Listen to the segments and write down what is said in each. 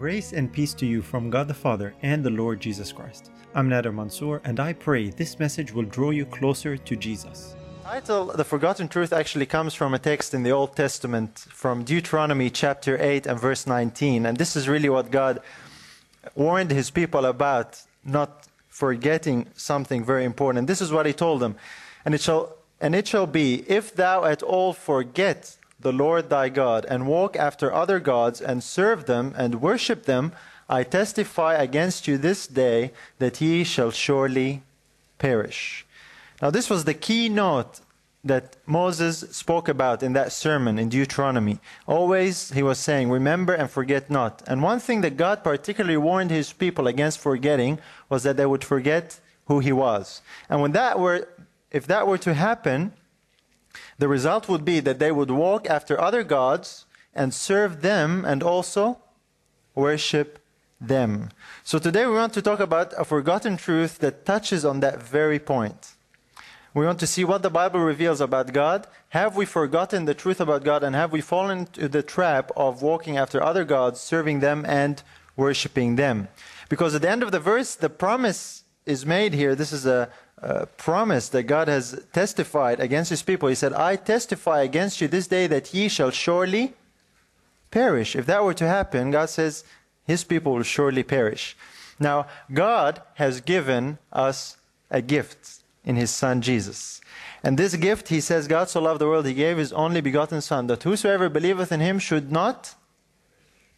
Grace and peace to you from God the Father and the Lord Jesus Christ. I'm Nader Mansour, and I pray this message will draw you closer to Jesus. The title the forgotten truth actually comes from a text in the old testament from deuteronomy chapter 8 and verse 19 and this is really what god warned his people about not forgetting something very important this is what he told them and it shall and it shall be if thou at all forget the lord thy god and walk after other gods and serve them and worship them i testify against you this day that ye shall surely perish now, this was the keynote that Moses spoke about in that sermon in Deuteronomy. Always he was saying, Remember and forget not. And one thing that God particularly warned his people against forgetting was that they would forget who he was. And when that were, if that were to happen, the result would be that they would walk after other gods and serve them and also worship them. So today we want to talk about a forgotten truth that touches on that very point. We want to see what the Bible reveals about God. Have we forgotten the truth about God and have we fallen into the trap of walking after other gods, serving them and worshiping them? Because at the end of the verse, the promise is made here. This is a, a promise that God has testified against his people. He said, I testify against you this day that ye shall surely perish. If that were to happen, God says his people will surely perish. Now, God has given us a gift in his son Jesus. And this gift, he says, God so loved the world, he gave his only begotten Son, that whosoever believeth in him should not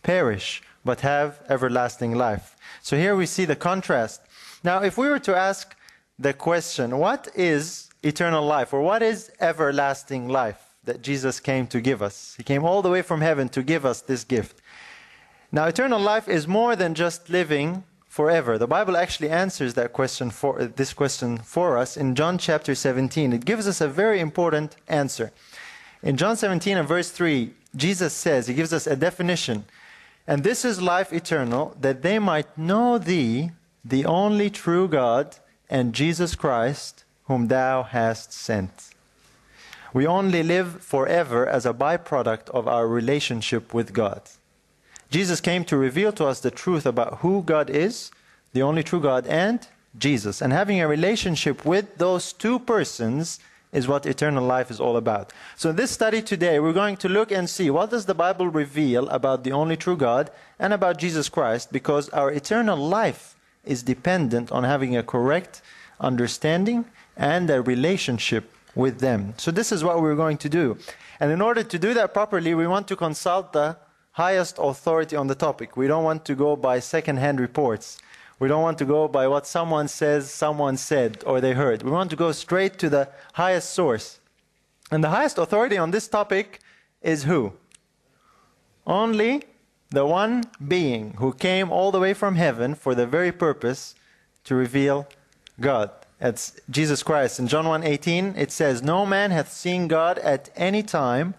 perish, but have everlasting life. So here we see the contrast. Now, if we were to ask the question, what is eternal life, or what is everlasting life that Jesus came to give us? He came all the way from heaven to give us this gift. Now, eternal life is more than just living forever? The Bible actually answers that question for this question for us in John chapter 17. It gives us a very important answer. In John 17 and verse 3, Jesus says, he gives us a definition. And this is life eternal, that they might know thee, the only true God, and Jesus Christ, whom thou hast sent. We only live forever as a byproduct of our relationship with God. Jesus came to reveal to us the truth about who God is, the only true God, and Jesus. And having a relationship with those two persons is what eternal life is all about. So in this study today, we're going to look and see what does the Bible reveal about the only true God and about Jesus Christ, because our eternal life is dependent on having a correct understanding and a relationship with them. So this is what we're going to do. And in order to do that properly, we want to consult the highest authority on the topic. We don't want to go by second-hand reports. We don't want to go by what someone says, someone said, or they heard. We want to go straight to the highest source. And the highest authority on this topic is who? Only the one being who came all the way from heaven for the very purpose to reveal God. That's Jesus Christ. In John 1:18 it says, "No man hath seen God at any time,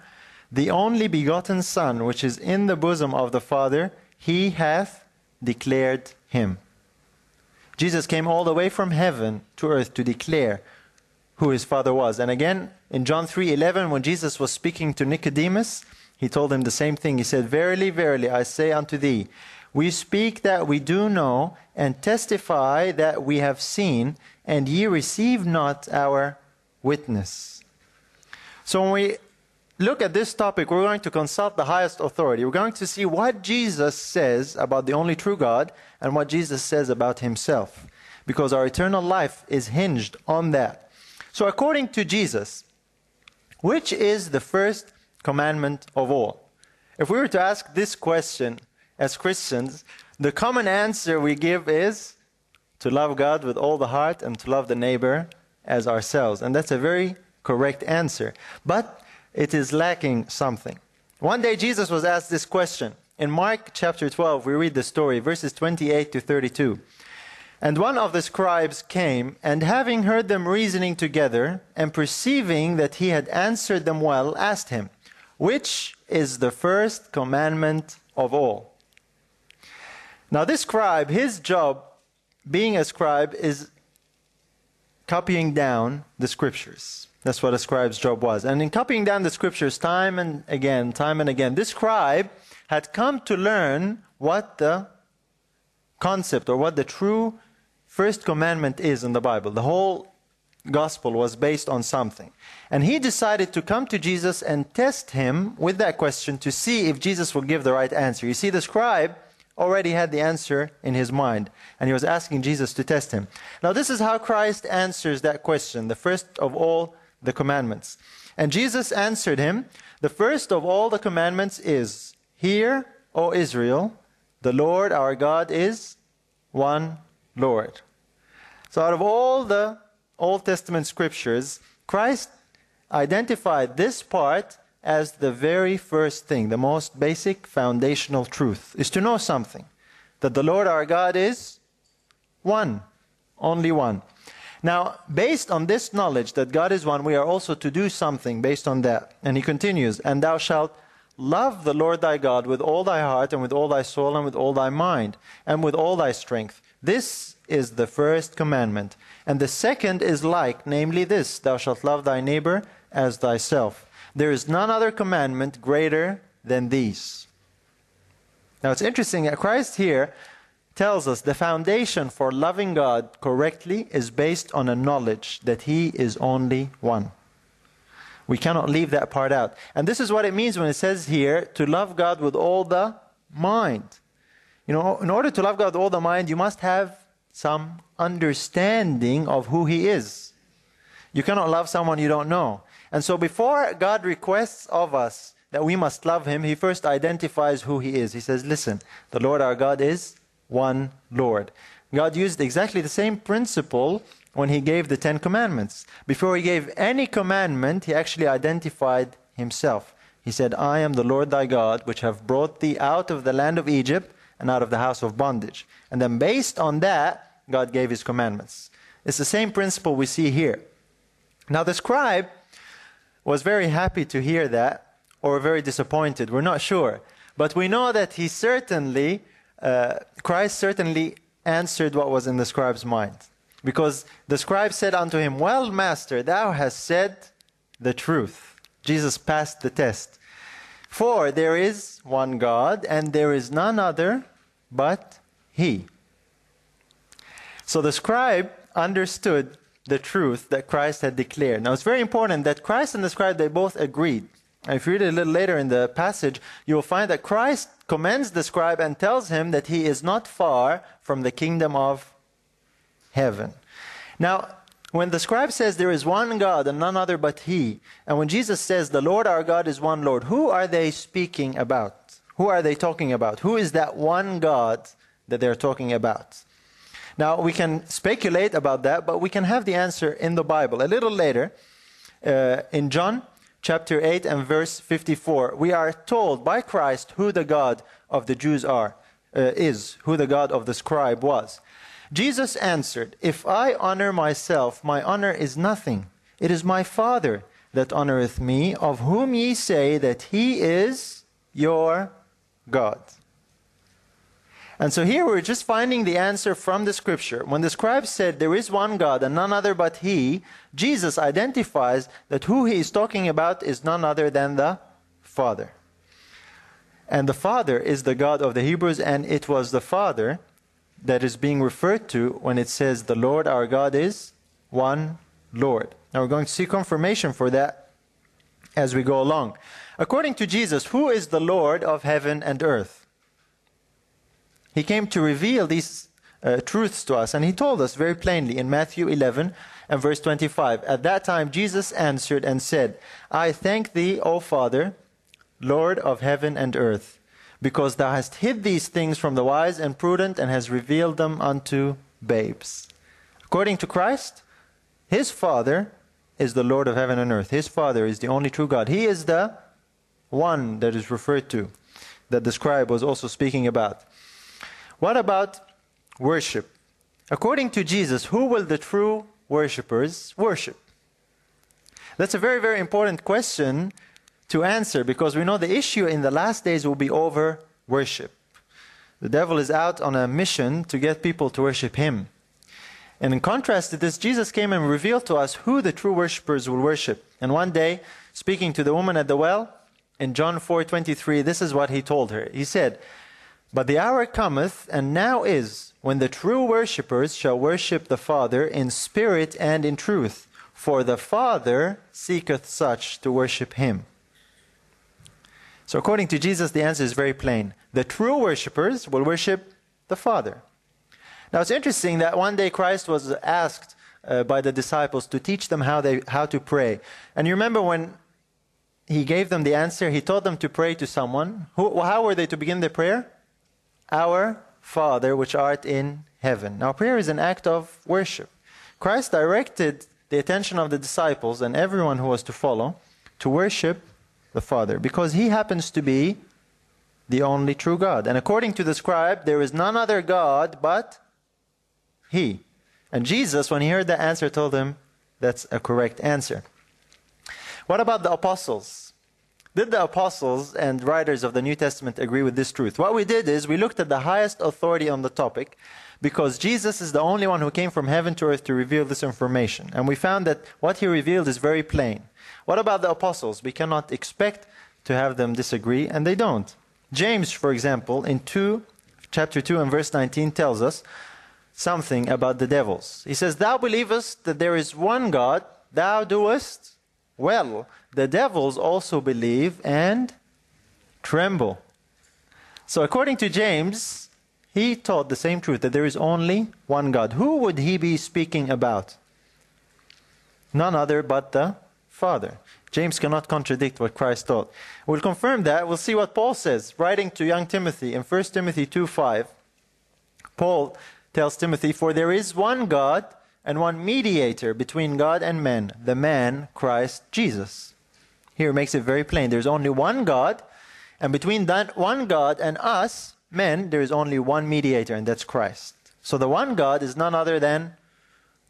the only begotten Son, which is in the bosom of the Father, he hath declared him." Jesus came all the way from heaven to earth to declare who his Father was. And again, in John 3:11 when Jesus was speaking to Nicodemus, he told him the same thing. He said, "Verily, verily, I say unto thee, we speak that we do know, and testify that we have seen, and ye receive not our witness." So when we look at this topic, we're going to consult the highest authority. We're going to see what Jesus says about the only true God and what Jesus says about himself, because our eternal life is hinged on that. So, according to Jesus, which is the first commandment of all? If we were to ask this question as Christians, the common answer we give is to love God with all the heart and to love the neighbor as ourselves. And that's a very correct answer. But it is lacking something. One day Jesus was asked this question. In Mark chapter 12, we read the story, verses 28 to 32. And one of the scribes came, and having heard them reasoning together, and perceiving that he had answered them well, asked him, Which is the first commandment of all? Now, this scribe, his job, being a scribe, is copying down the scriptures. That's what a scribe's job was. And in copying down the scriptures time and again, time and again, this scribe had come to learn what the concept or what the true first commandment is in the Bible. The whole gospel was based on something. And he decided to come to Jesus and test him with that question to see if Jesus would give the right answer. You see, the scribe already had the answer in his mind, and he was asking Jesus to test him. Now, this is how Christ answers that question, the first of all the commandments. And Jesus answered him, The first of all the commandments is, Hear, O Israel, the Lord our God is one Lord. So, out of all the Old Testament scriptures, Christ identified this part as the very first thing, the most basic foundational truth, is to know something that the Lord our God is one, only one. Now, based on this knowledge that God is one, we are also to do something based on that. And he continues, And thou shalt love the Lord thy God with all thy heart, and with all thy soul, and with all thy mind, and with all thy strength. This is the first commandment. And the second is like, namely this Thou shalt love thy neighbor as thyself. There is none other commandment greater than these. Now it's interesting that Christ here tells us the foundation for loving God correctly is based on a knowledge that He is only one. We cannot leave that part out. And this is what it means when it says here to love God with all the mind. You know, in order to love God with all the mind, you must have some understanding of who He is. You cannot love someone you don't know. And so before God requests of us that we must love Him, He first identifies who He is. He says, Listen, the Lord our God is one Lord. God used exactly the same principle when He gave the Ten Commandments. Before He gave any commandment, He actually identified Himself. He said, I am the Lord thy God, which have brought thee out of the land of Egypt and out of the house of bondage. And then based on that, God gave His commandments. It's the same principle we see here. Now, the scribe was very happy to hear that, or very disappointed. We're not sure. But we know that he certainly, uh, Christ certainly answered what was in the scribe's mind. Because the scribe said unto him, Well, Master, thou hast said the truth. Jesus passed the test. For there is one God, and there is none other but He. So the scribe understood the truth that Christ had declared. Now it's very important that Christ and the scribe they both agreed. If you read it a little later in the passage, you will find that Christ commends the scribe and tells him that he is not far from the kingdom of heaven. Now, when the scribe says there is one God and none other but He, and when Jesus says the Lord our God is one Lord, who are they speaking about? Who are they talking about? Who is that one God that they're talking about? Now, we can speculate about that, but we can have the answer in the Bible. A little later, uh, in John chapter 8 and verse 54, we are told by Christ who the God of the Jews are, uh, is, who the God of the scribe was. Jesus answered, If I honor myself, my honor is nothing. It is my Father that honoreth me, of whom ye say that he is your God. And so here we're just finding the answer from the scripture. When the scribe said there is one God and none other but He, Jesus identifies that who He is talking about is none other than the Father. And the Father is the God of the Hebrews, and it was the Father that is being referred to when it says, The Lord our God is one Lord. Now we're going to see confirmation for that as we go along. According to Jesus, who is the Lord of heaven and earth? He came to reveal these uh, truths to us, and he told us very plainly in Matthew 11 and verse 25. At that time, Jesus answered and said, I thank thee, O Father, Lord of heaven and earth, because thou hast hid these things from the wise and prudent, and hast revealed them unto babes. According to Christ, his Father is the Lord of heaven and earth. His Father is the only true God. He is the one that is referred to, that the scribe was also speaking about. What about worship? According to Jesus, who will the true worshippers worship? That's a very, very important question to answer because we know the issue in the last days will be over worship. The devil is out on a mission to get people to worship him. And in contrast to this, Jesus came and revealed to us who the true worshippers will worship. And one day, speaking to the woman at the well, in John 4:23, this is what he told her. He said, "But the hour cometh, and now is, when the true worshippers shall worship the Father in spirit and in truth, for the Father seeketh such to worship him." So according to Jesus, the answer is very plain. The true worshippers will worship the Father. Now it's interesting that one day Christ was asked uh, by the disciples to teach them how they how to pray. And you remember when he gave them the answer, he told them to pray to someone. Who, how were they to begin their prayer? Our Father which art in heaven. Now prayer is an act of worship. Christ directed the attention of the disciples and everyone who was to follow to worship the Father because he happens to be the only true God. And according to the scribe, there is none other God but he. And Jesus, when he heard that answer, told him that's a correct answer. What about the apostles? Did the apostles and writers of the New Testament agree with this truth? What we did is we looked at the highest authority on the topic because Jesus is the only one who came from heaven to earth to reveal this information. And we found that what he revealed is very plain. What about the apostles? We cannot expect to have them disagree, and they don't. James, for example, in 2, chapter 2 and verse 19 tells us something about the devils. He says, Thou believest that there is one God, thou doest well. The devils also believe and tremble. So, according to James, he taught the same truth that there is only one God. Who would he be speaking about? None other but the Father. James cannot contradict what Christ taught. We'll confirm that. We'll see what Paul says, writing to young Timothy in 1 Timothy 2 5. Paul tells Timothy, For there is one God and one mediator between God and men, the man Christ Jesus. Here it makes it very plain. There's only one God, and between that one God and us, men, there is only one mediator, and that's Christ. So the one God is none other than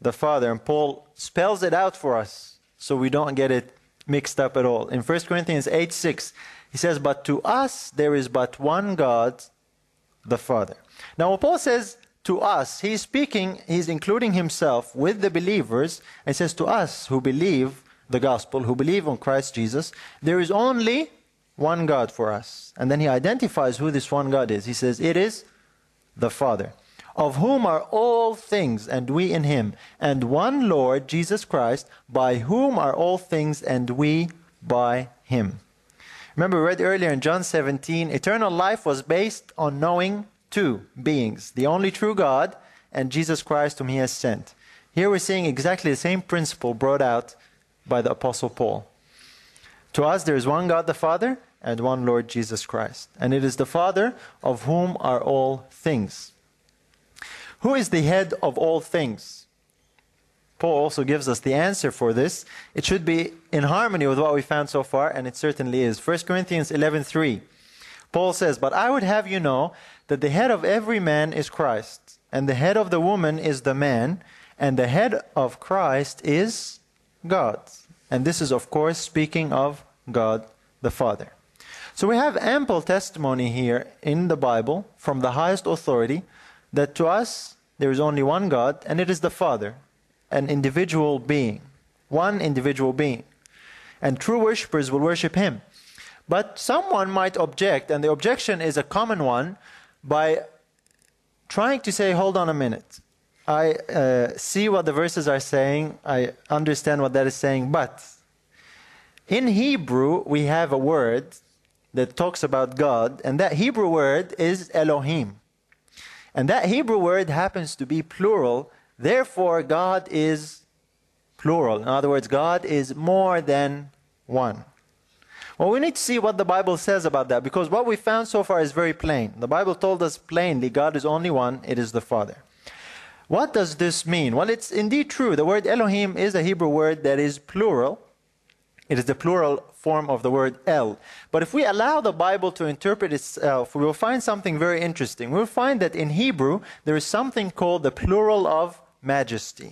the Father. And Paul spells it out for us so we don't get it mixed up at all. In 1 Corinthians 8 6, he says, But to us there is but one God, the Father. Now, when Paul says to us, he's speaking, he's including himself with the believers, and says to us who believe the gospel, who believe on Christ Jesus, there is only one God for us. And then he identifies who this one God is. He says, It is the Father, of whom are all things, and we in him, and one Lord, Jesus Christ, by whom are all things, and we by him. Remember, we read earlier in John 17, eternal life was based on knowing two beings the only true God and Jesus Christ, whom he has sent. Here we're seeing exactly the same principle brought out by the Apostle Paul. To us, there is one God the Father and one Lord Jesus Christ. And it is the Father of whom are all things. Who is the head of all things? Paul also gives us the answer for this. It should be in harmony with what we found so far, and it certainly is. 1 Corinthians 11:3. Paul says, But I would have you know that the head of every man is Christ, and the head of the woman is the man, and the head of Christ is God. And this is, of course, speaking of God the Father. So we have ample testimony here in the Bible from the highest authority that to us there is only one God, and it is the Father, an individual being, one individual being. And true worshippers will worship Him. But someone might object, and the objection is a common one, by trying to say, hold on a minute. I uh, see what the verses are saying, I understand what that is saying, but in Hebrew, we have a word that talks about God, and that Hebrew word is Elohim. And that Hebrew word happens to be plural, therefore, God is plural. In other words, God is more than one. Well, we need to see what the Bible says about that because what we found so far is very plain. The Bible told us plainly God is only one, it is the Father. What does this mean? Well, it's indeed true. The word Elohim is a Hebrew word that is plural. It is the plural form of the word El. But if we allow the Bible to interpret itself, we will find something very interesting. We'll find that in Hebrew, there is something called the plural of majesty.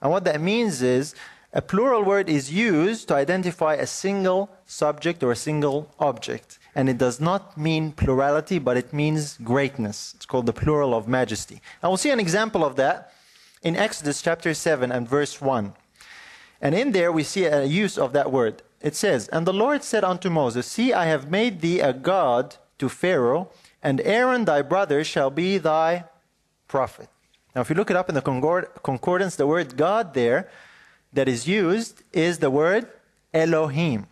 And what that means is a plural word is used to identify a single subject or a single object. And it does not mean plurality, but it means greatness. It's called the plural of majesty. And we'll see an example of that in Exodus chapter 7 and verse 1. And in there we see a use of that word. It says, And the Lord said unto Moses, See, I have made thee a God to Pharaoh, and Aaron thy brother shall be thy prophet. Now, if you look it up in the concordance, the word God there that is used is the word Elohim,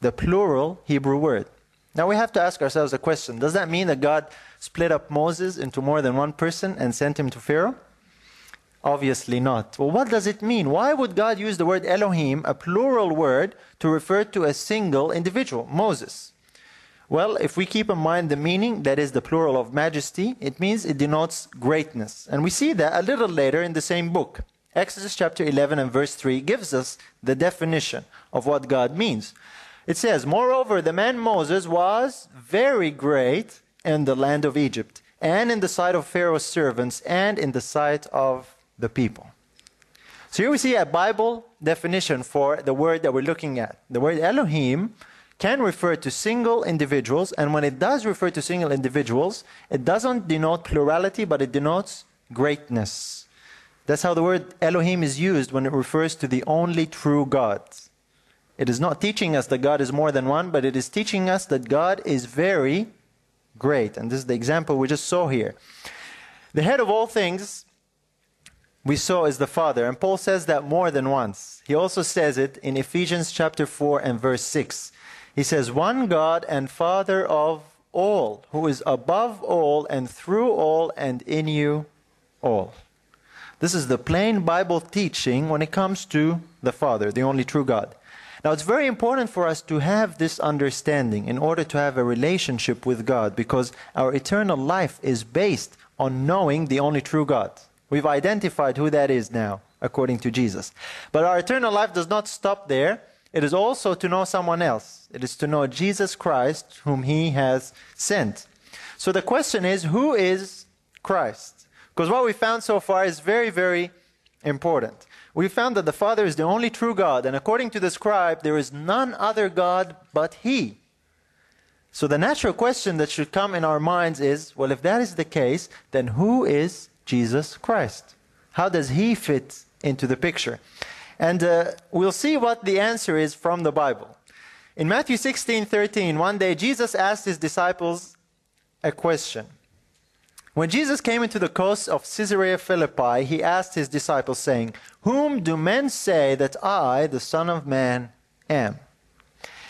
the plural Hebrew word. Now, we have to ask ourselves a question Does that mean that God split up Moses into more than one person and sent him to Pharaoh? Obviously not. Well, what does it mean? Why would God use the word Elohim, a plural word, to refer to a single individual, Moses? Well, if we keep in mind the meaning, that is the plural of majesty, it means it denotes greatness. And we see that a little later in the same book. Exodus chapter 11 and verse 3 gives us the definition of what God means. It says, Moreover, the man Moses was very great in the land of Egypt, and in the sight of Pharaoh's servants, and in the sight of the people. So here we see a Bible definition for the word that we're looking at. The word Elohim can refer to single individuals, and when it does refer to single individuals, it doesn't denote plurality, but it denotes greatness. That's how the word Elohim is used when it refers to the only true God. It is not teaching us that God is more than one, but it is teaching us that God is very great. And this is the example we just saw here. The head of all things we saw is the Father, and Paul says that more than once. He also says it in Ephesians chapter 4 and verse 6. He says, One God and Father of all, who is above all and through all and in you all. This is the plain Bible teaching when it comes to the Father, the only true God. Now, it's very important for us to have this understanding in order to have a relationship with God because our eternal life is based on knowing the only true God. We've identified who that is now, according to Jesus. But our eternal life does not stop there. It is also to know someone else. It is to know Jesus Christ, whom He has sent. So the question is who is Christ? Because what we found so far is very, very important. We found that the Father is the only true God, and according to the scribe, there is none other God but He. So the natural question that should come in our minds is well, if that is the case, then who is Jesus Christ? How does He fit into the picture? And uh, we'll see what the answer is from the Bible. In Matthew 16 13, one day Jesus asked his disciples a question. When Jesus came into the coast of Caesarea Philippi, he asked his disciples, saying, Whom do men say that I, the Son of Man, am?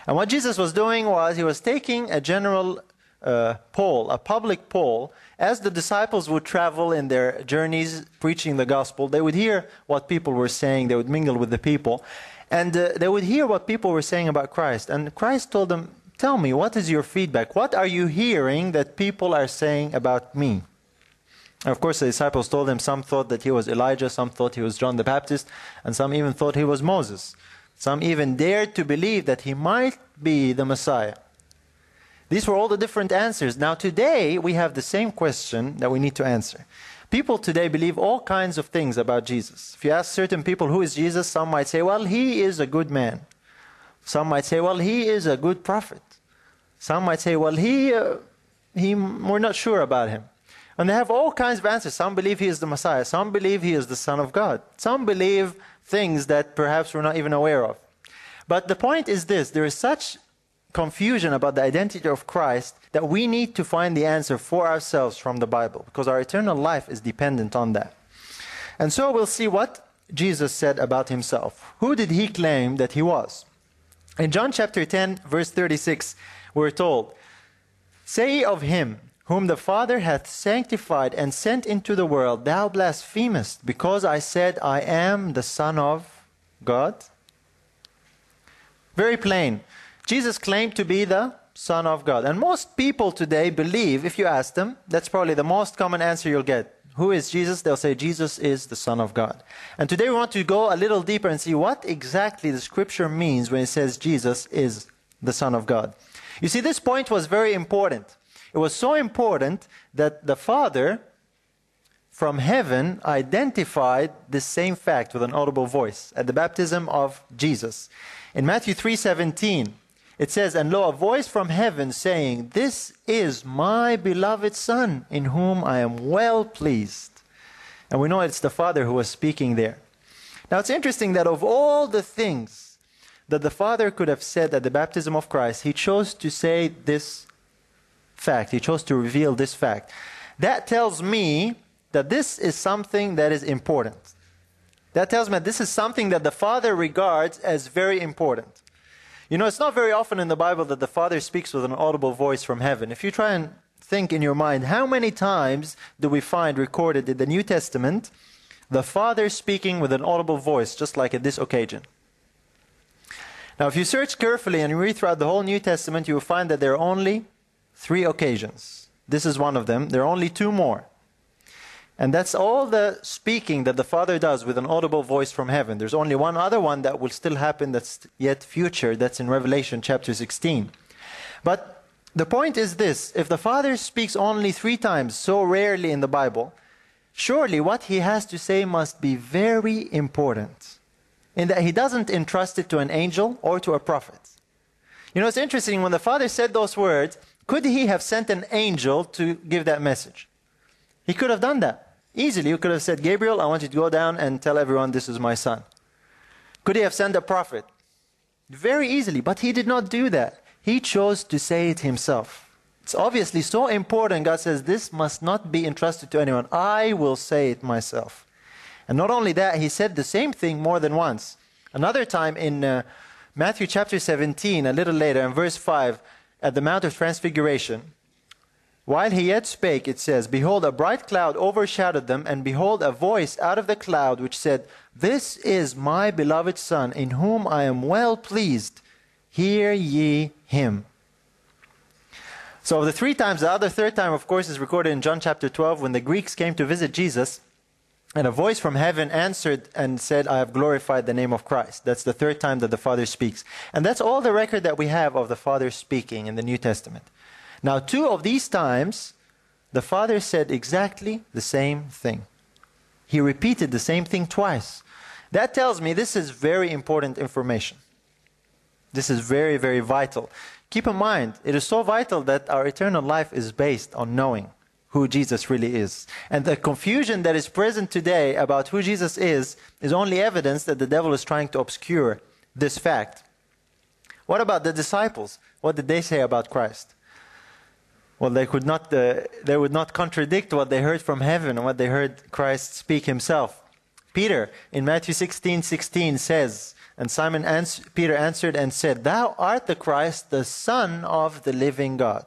And what Jesus was doing was he was taking a general uh, poll, a public poll, as the disciples would travel in their journeys preaching the gospel, they would hear what people were saying, they would mingle with the people, and uh, they would hear what people were saying about Christ. And Christ told them, Tell me, what is your feedback? What are you hearing that people are saying about me? Of course, the disciples told him some thought that he was Elijah, some thought he was John the Baptist, and some even thought he was Moses. Some even dared to believe that he might be the Messiah. These were all the different answers. Now, today, we have the same question that we need to answer. People today believe all kinds of things about Jesus. If you ask certain people who is Jesus, some might say, well, he is a good man. Some might say, well, he is a good prophet. Some might say, well, he, uh, he, we're not sure about him. And they have all kinds of answers. Some believe he is the Messiah. Some believe he is the Son of God. Some believe things that perhaps we're not even aware of. But the point is this there is such confusion about the identity of Christ that we need to find the answer for ourselves from the Bible because our eternal life is dependent on that. And so we'll see what Jesus said about himself. Who did he claim that he was? In John chapter 10, verse 36, we're told, Say of him, whom the Father hath sanctified and sent into the world, thou blasphemest, because I said, I am the Son of God? Very plain. Jesus claimed to be the Son of God. And most people today believe, if you ask them, that's probably the most common answer you'll get. Who is Jesus? They'll say Jesus is the Son of God. And today we want to go a little deeper and see what exactly the scripture means when it says Jesus is the Son of God. You see, this point was very important. It was so important that the Father from heaven identified this same fact with an audible voice at the baptism of Jesus. In Matthew 3:17, it says, And lo, a voice from heaven saying, This is my beloved Son, in whom I am well pleased. And we know it's the Father who was speaking there. Now it's interesting that of all the things that the Father could have said at the baptism of Christ, he chose to say this fact. He chose to reveal this fact. That tells me that this is something that is important. That tells me that this is something that the Father regards as very important. You know, it's not very often in the Bible that the Father speaks with an audible voice from heaven. If you try and think in your mind, how many times do we find recorded in the New Testament the Father speaking with an audible voice, just like at this occasion? Now, if you search carefully and read throughout the whole New Testament, you will find that there are only three occasions. This is one of them. There are only two more. And that's all the speaking that the Father does with an audible voice from heaven. There's only one other one that will still happen that's yet future. That's in Revelation chapter 16. But the point is this if the Father speaks only three times, so rarely in the Bible, surely what he has to say must be very important. In that he doesn't entrust it to an angel or to a prophet. You know, it's interesting when the Father said those words, could he have sent an angel to give that message? He could have done that. Easily, you could have said, Gabriel, I want you to go down and tell everyone this is my son. Could he have sent a prophet? Very easily, but he did not do that. He chose to say it himself. It's obviously so important. God says, This must not be entrusted to anyone. I will say it myself. And not only that, he said the same thing more than once. Another time in uh, Matthew chapter 17, a little later, in verse 5, at the Mount of Transfiguration, while he yet spake, it says, Behold, a bright cloud overshadowed them, and behold, a voice out of the cloud which said, This is my beloved Son, in whom I am well pleased. Hear ye him. So, of the three times, the other third time, of course, is recorded in John chapter 12 when the Greeks came to visit Jesus, and a voice from heaven answered and said, I have glorified the name of Christ. That's the third time that the Father speaks. And that's all the record that we have of the Father speaking in the New Testament. Now, two of these times, the Father said exactly the same thing. He repeated the same thing twice. That tells me this is very important information. This is very, very vital. Keep in mind, it is so vital that our eternal life is based on knowing who Jesus really is. And the confusion that is present today about who Jesus is is only evidence that the devil is trying to obscure this fact. What about the disciples? What did they say about Christ? Well, they could not, uh, they would not contradict what they heard from heaven and what they heard Christ speak himself. Peter in Matthew 16, 16 says, and Simon ans- Peter answered and said, Thou art the Christ, the Son of the living God.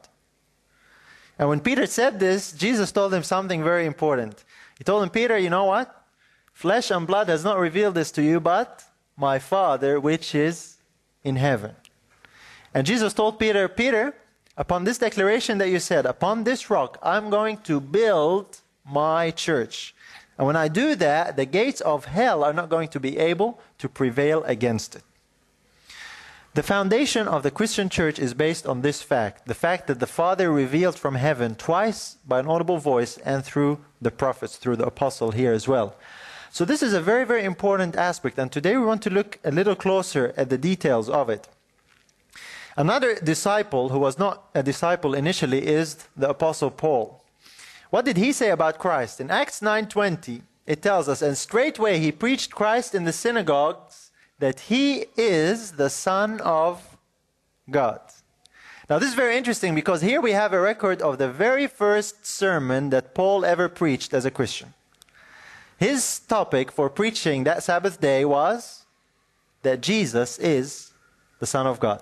And when Peter said this, Jesus told him something very important. He told him, Peter, you know what? Flesh and blood has not revealed this to you, but my Father which is in heaven. And Jesus told Peter, Peter, upon this declaration that you said, upon this rock, I'm going to build my church. And when I do that, the gates of hell are not going to be able to prevail against it. The foundation of the Christian church is based on this fact the fact that the Father revealed from heaven twice by an audible voice and through the prophets, through the apostle here as well. So, this is a very, very important aspect, and today we want to look a little closer at the details of it. Another disciple who was not a disciple initially is the apostle Paul. What did he say about Christ? In Acts 9:20, it tells us, "And straightway he preached Christ in the synagogues that he is the son of God." Now this is very interesting because here we have a record of the very first sermon that Paul ever preached as a Christian. His topic for preaching that Sabbath day was that Jesus is the son of God.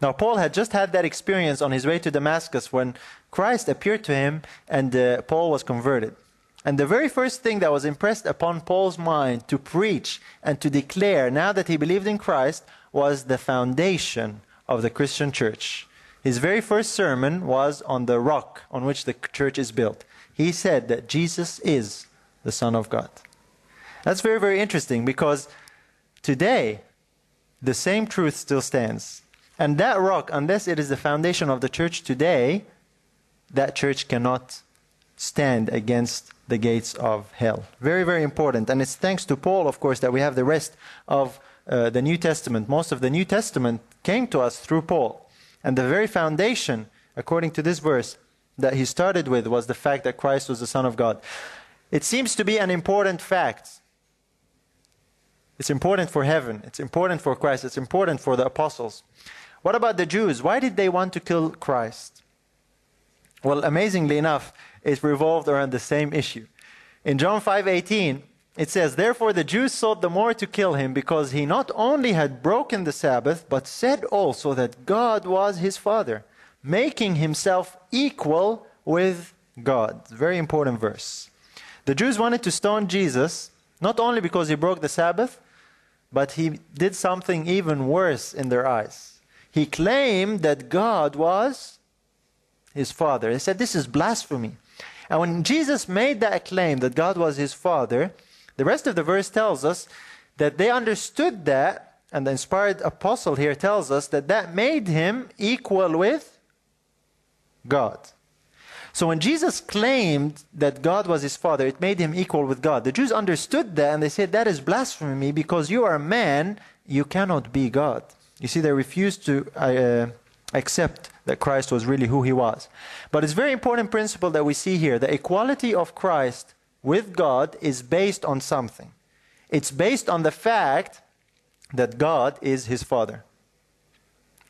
Now, Paul had just had that experience on his way to Damascus when Christ appeared to him and uh, Paul was converted. And the very first thing that was impressed upon Paul's mind to preach and to declare now that he believed in Christ was the foundation of the Christian church. His very first sermon was on the rock on which the church is built. He said that Jesus is the Son of God. That's very, very interesting because today the same truth still stands. And that rock, unless it is the foundation of the church today, that church cannot stand against the gates of hell. Very, very important. And it's thanks to Paul, of course, that we have the rest of uh, the New Testament. Most of the New Testament came to us through Paul. And the very foundation, according to this verse, that he started with was the fact that Christ was the Son of God. It seems to be an important fact It's important for heaven. It's important for Christ. It's important for the apostles. What about the Jews? Why did they want to kill Christ? Well, amazingly enough, it revolved around the same issue. In John 5:18, it says, "Therefore the Jews sought the more to kill him because he not only had broken the Sabbath, but said also that God was his father, making himself equal with God." Very important verse. The Jews wanted to stone Jesus not only because he broke the Sabbath, but he did something even worse in their eyes. He claimed that God was his father. They said this is blasphemy. And when Jesus made that claim that God was his father, the rest of the verse tells us that they understood that, and the inspired apostle here tells us that that made him equal with God. So when Jesus claimed that God was his father, it made him equal with God. The Jews understood that and they said, That is blasphemy because you are a man, you cannot be God. You see, they refused to uh, accept that Christ was really who he was. But it's very important principle that we see here. The equality of Christ with God is based on something. It's based on the fact that God is his Father.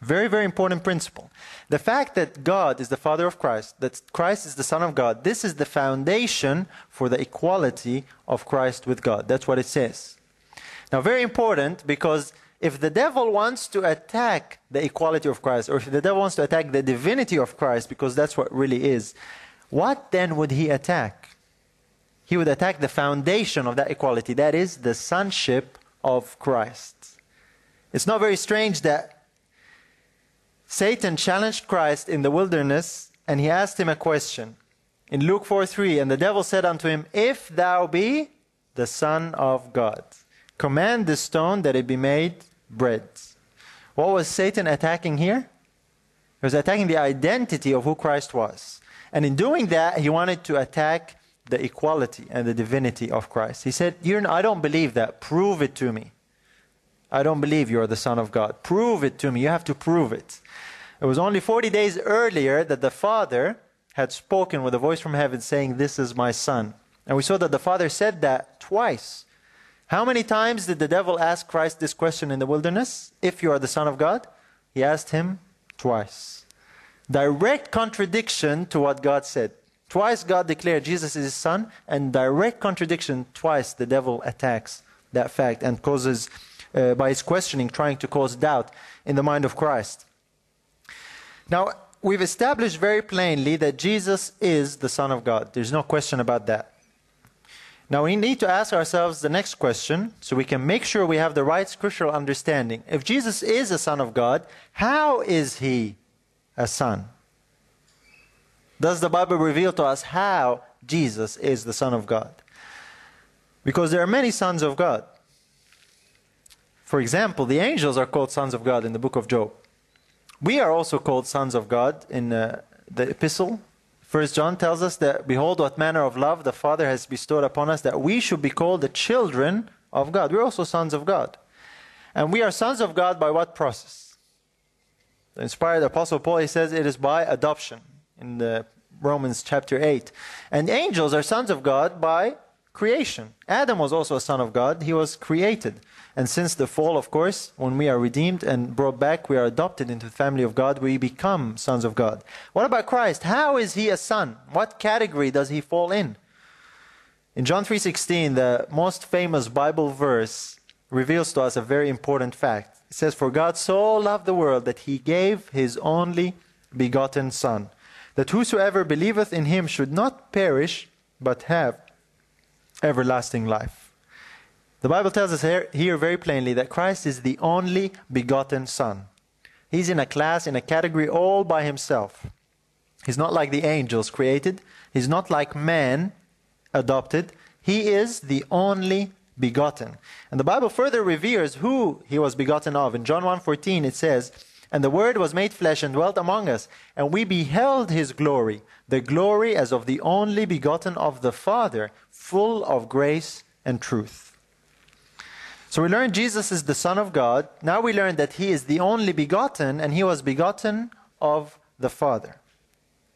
Very, very important principle. The fact that God is the Father of Christ, that Christ is the Son of God, this is the foundation for the equality of Christ with God. That's what it says. Now, very important because if the devil wants to attack the equality of Christ, or if the devil wants to attack the divinity of Christ, because that's what really is, what then would he attack? He would attack the foundation of that equality, that is, the sonship of Christ. It's not very strange that Satan challenged Christ in the wilderness and he asked him a question. In Luke 4 3, and the devil said unto him, If thou be the Son of God, command this stone that it be made bread. What was Satan attacking here? He was attacking the identity of who Christ was. And in doing that, he wanted to attack the equality and the divinity of Christ. He said, I don't believe that. Prove it to me. I don't believe you are the Son of God. Prove it to me. You have to prove it. It was only 40 days earlier that the Father had spoken with a voice from heaven saying, This is my Son. And we saw that the Father said that twice. How many times did the devil ask Christ this question in the wilderness? If you are the Son of God? He asked him twice. Direct contradiction to what God said. Twice God declared Jesus is his Son, and direct contradiction, twice the devil attacks that fact and causes, uh, by his questioning, trying to cause doubt in the mind of Christ. Now, we've established very plainly that Jesus is the Son of God. There's no question about that. Now, we need to ask ourselves the next question so we can make sure we have the right scriptural understanding. If Jesus is a Son of God, how is he a Son? Does the Bible reveal to us how Jesus is the Son of God? Because there are many sons of God. For example, the angels are called sons of God in the book of Job. We are also called sons of God in uh, the epistle. First John tells us that, Behold, what manner of love the Father has bestowed upon us, that we should be called the children of God. We're also sons of God. And we are sons of God by what process? The inspired Apostle Paul, he says it is by adoption in the Romans chapter 8. And angels are sons of God by creation. Adam was also a son of God, he was created. And since the fall, of course, when we are redeemed and brought back, we are adopted into the family of God, we become sons of God. What about Christ? How is he a son? What category does he fall in? In John 3:16, the most famous Bible verse reveals to us a very important fact. It says, "For God so loved the world that he gave his only begotten son, that whosoever believeth in him should not perish, but have everlasting life." The Bible tells us here, here, very plainly that Christ is the only begotten Son. He's in a class, in a category all by himself. He's not like the angels created, he's not like man adopted. He is the only begotten. And the Bible further reveres who he was begotten of. In John 1:14 it says, "And the word was made flesh and dwelt among us, and we beheld his glory, the glory as of the only begotten of the Father, full of grace and truth." So we learned Jesus is the Son of God. Now we learn that He is the only begotten, and He was begotten of the Father.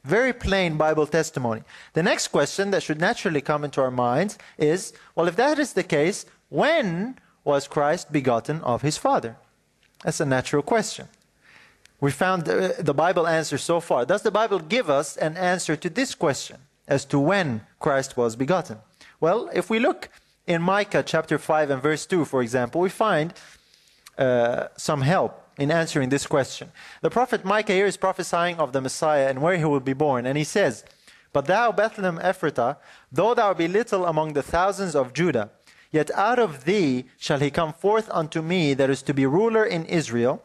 Very plain Bible testimony. The next question that should naturally come into our minds is well, if that is the case, when was Christ begotten of his Father? That's a natural question. We found uh, the Bible answer so far. Does the Bible give us an answer to this question as to when Christ was begotten? Well, if we look in Micah chapter 5 and verse 2, for example, we find uh, some help in answering this question. The prophet Micah here is prophesying of the Messiah and where he will be born, and he says, But thou, Bethlehem Ephratah, though thou be little among the thousands of Judah, yet out of thee shall he come forth unto me that is to be ruler in Israel,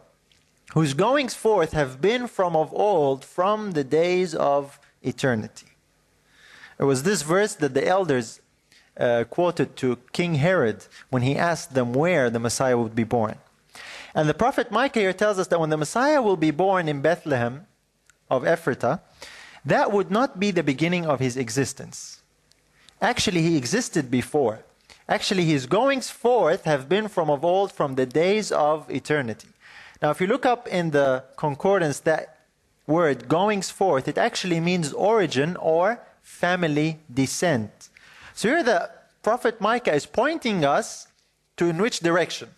whose goings forth have been from of old, from the days of eternity. It was this verse that the elders uh, quoted to King Herod when he asked them where the Messiah would be born. And the prophet Micah here tells us that when the Messiah will be born in Bethlehem of Ephratah, that would not be the beginning of his existence. Actually, he existed before. Actually, his goings forth have been from of old, from the days of eternity. Now, if you look up in the concordance, that word, goings forth, it actually means origin or family descent. So here the prophet Micah is pointing us to in which direction?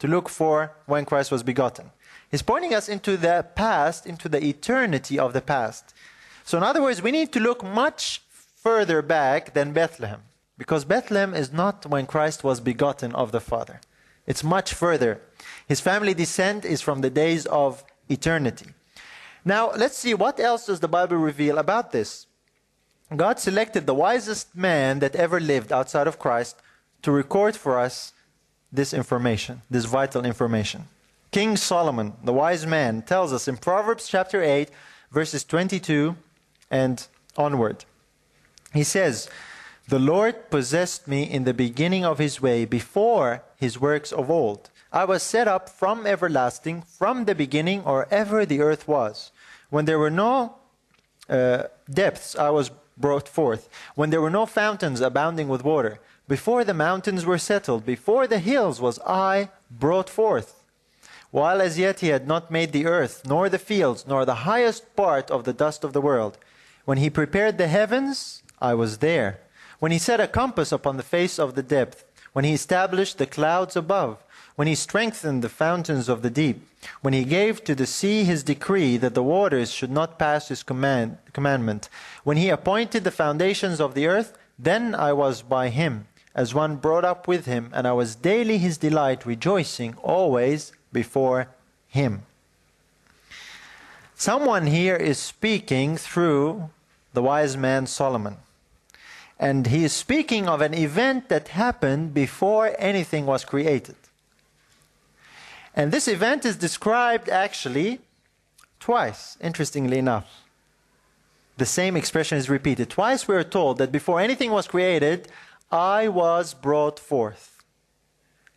to look for when Christ was begotten. He's pointing us into the past, into the eternity of the past. So, in other words, we need to look much further back than Bethlehem, because Bethlehem is not when Christ was begotten of the Father. It's much further. His family descent is from the days of eternity. Now, let's see what else does the Bible reveal about this. God selected the wisest man that ever lived outside of Christ to record for us this information, this vital information. King Solomon, the wise man, tells us in Proverbs chapter 8, verses 22 and onward. He says, The Lord possessed me in the beginning of his way, before his works of old. I was set up from everlasting, from the beginning, or ever the earth was. When there were no uh, depths, I was brought forth. When there were no fountains abounding with water. Before the mountains were settled, before the hills was I brought forth. While as yet he had not made the earth, nor the fields, nor the highest part of the dust of the world. When he prepared the heavens, I was there. When he set a compass upon the face of the depth, when he established the clouds above, when he strengthened the fountains of the deep, when he gave to the sea his decree that the waters should not pass his command, commandment, when he appointed the foundations of the earth, then I was by him as one brought up with him, and I was daily his delight, rejoicing always before him. Someone here is speaking through the wise man Solomon. And he is speaking of an event that happened before anything was created. And this event is described actually twice, interestingly enough. The same expression is repeated. Twice we are told that before anything was created, I was brought forth.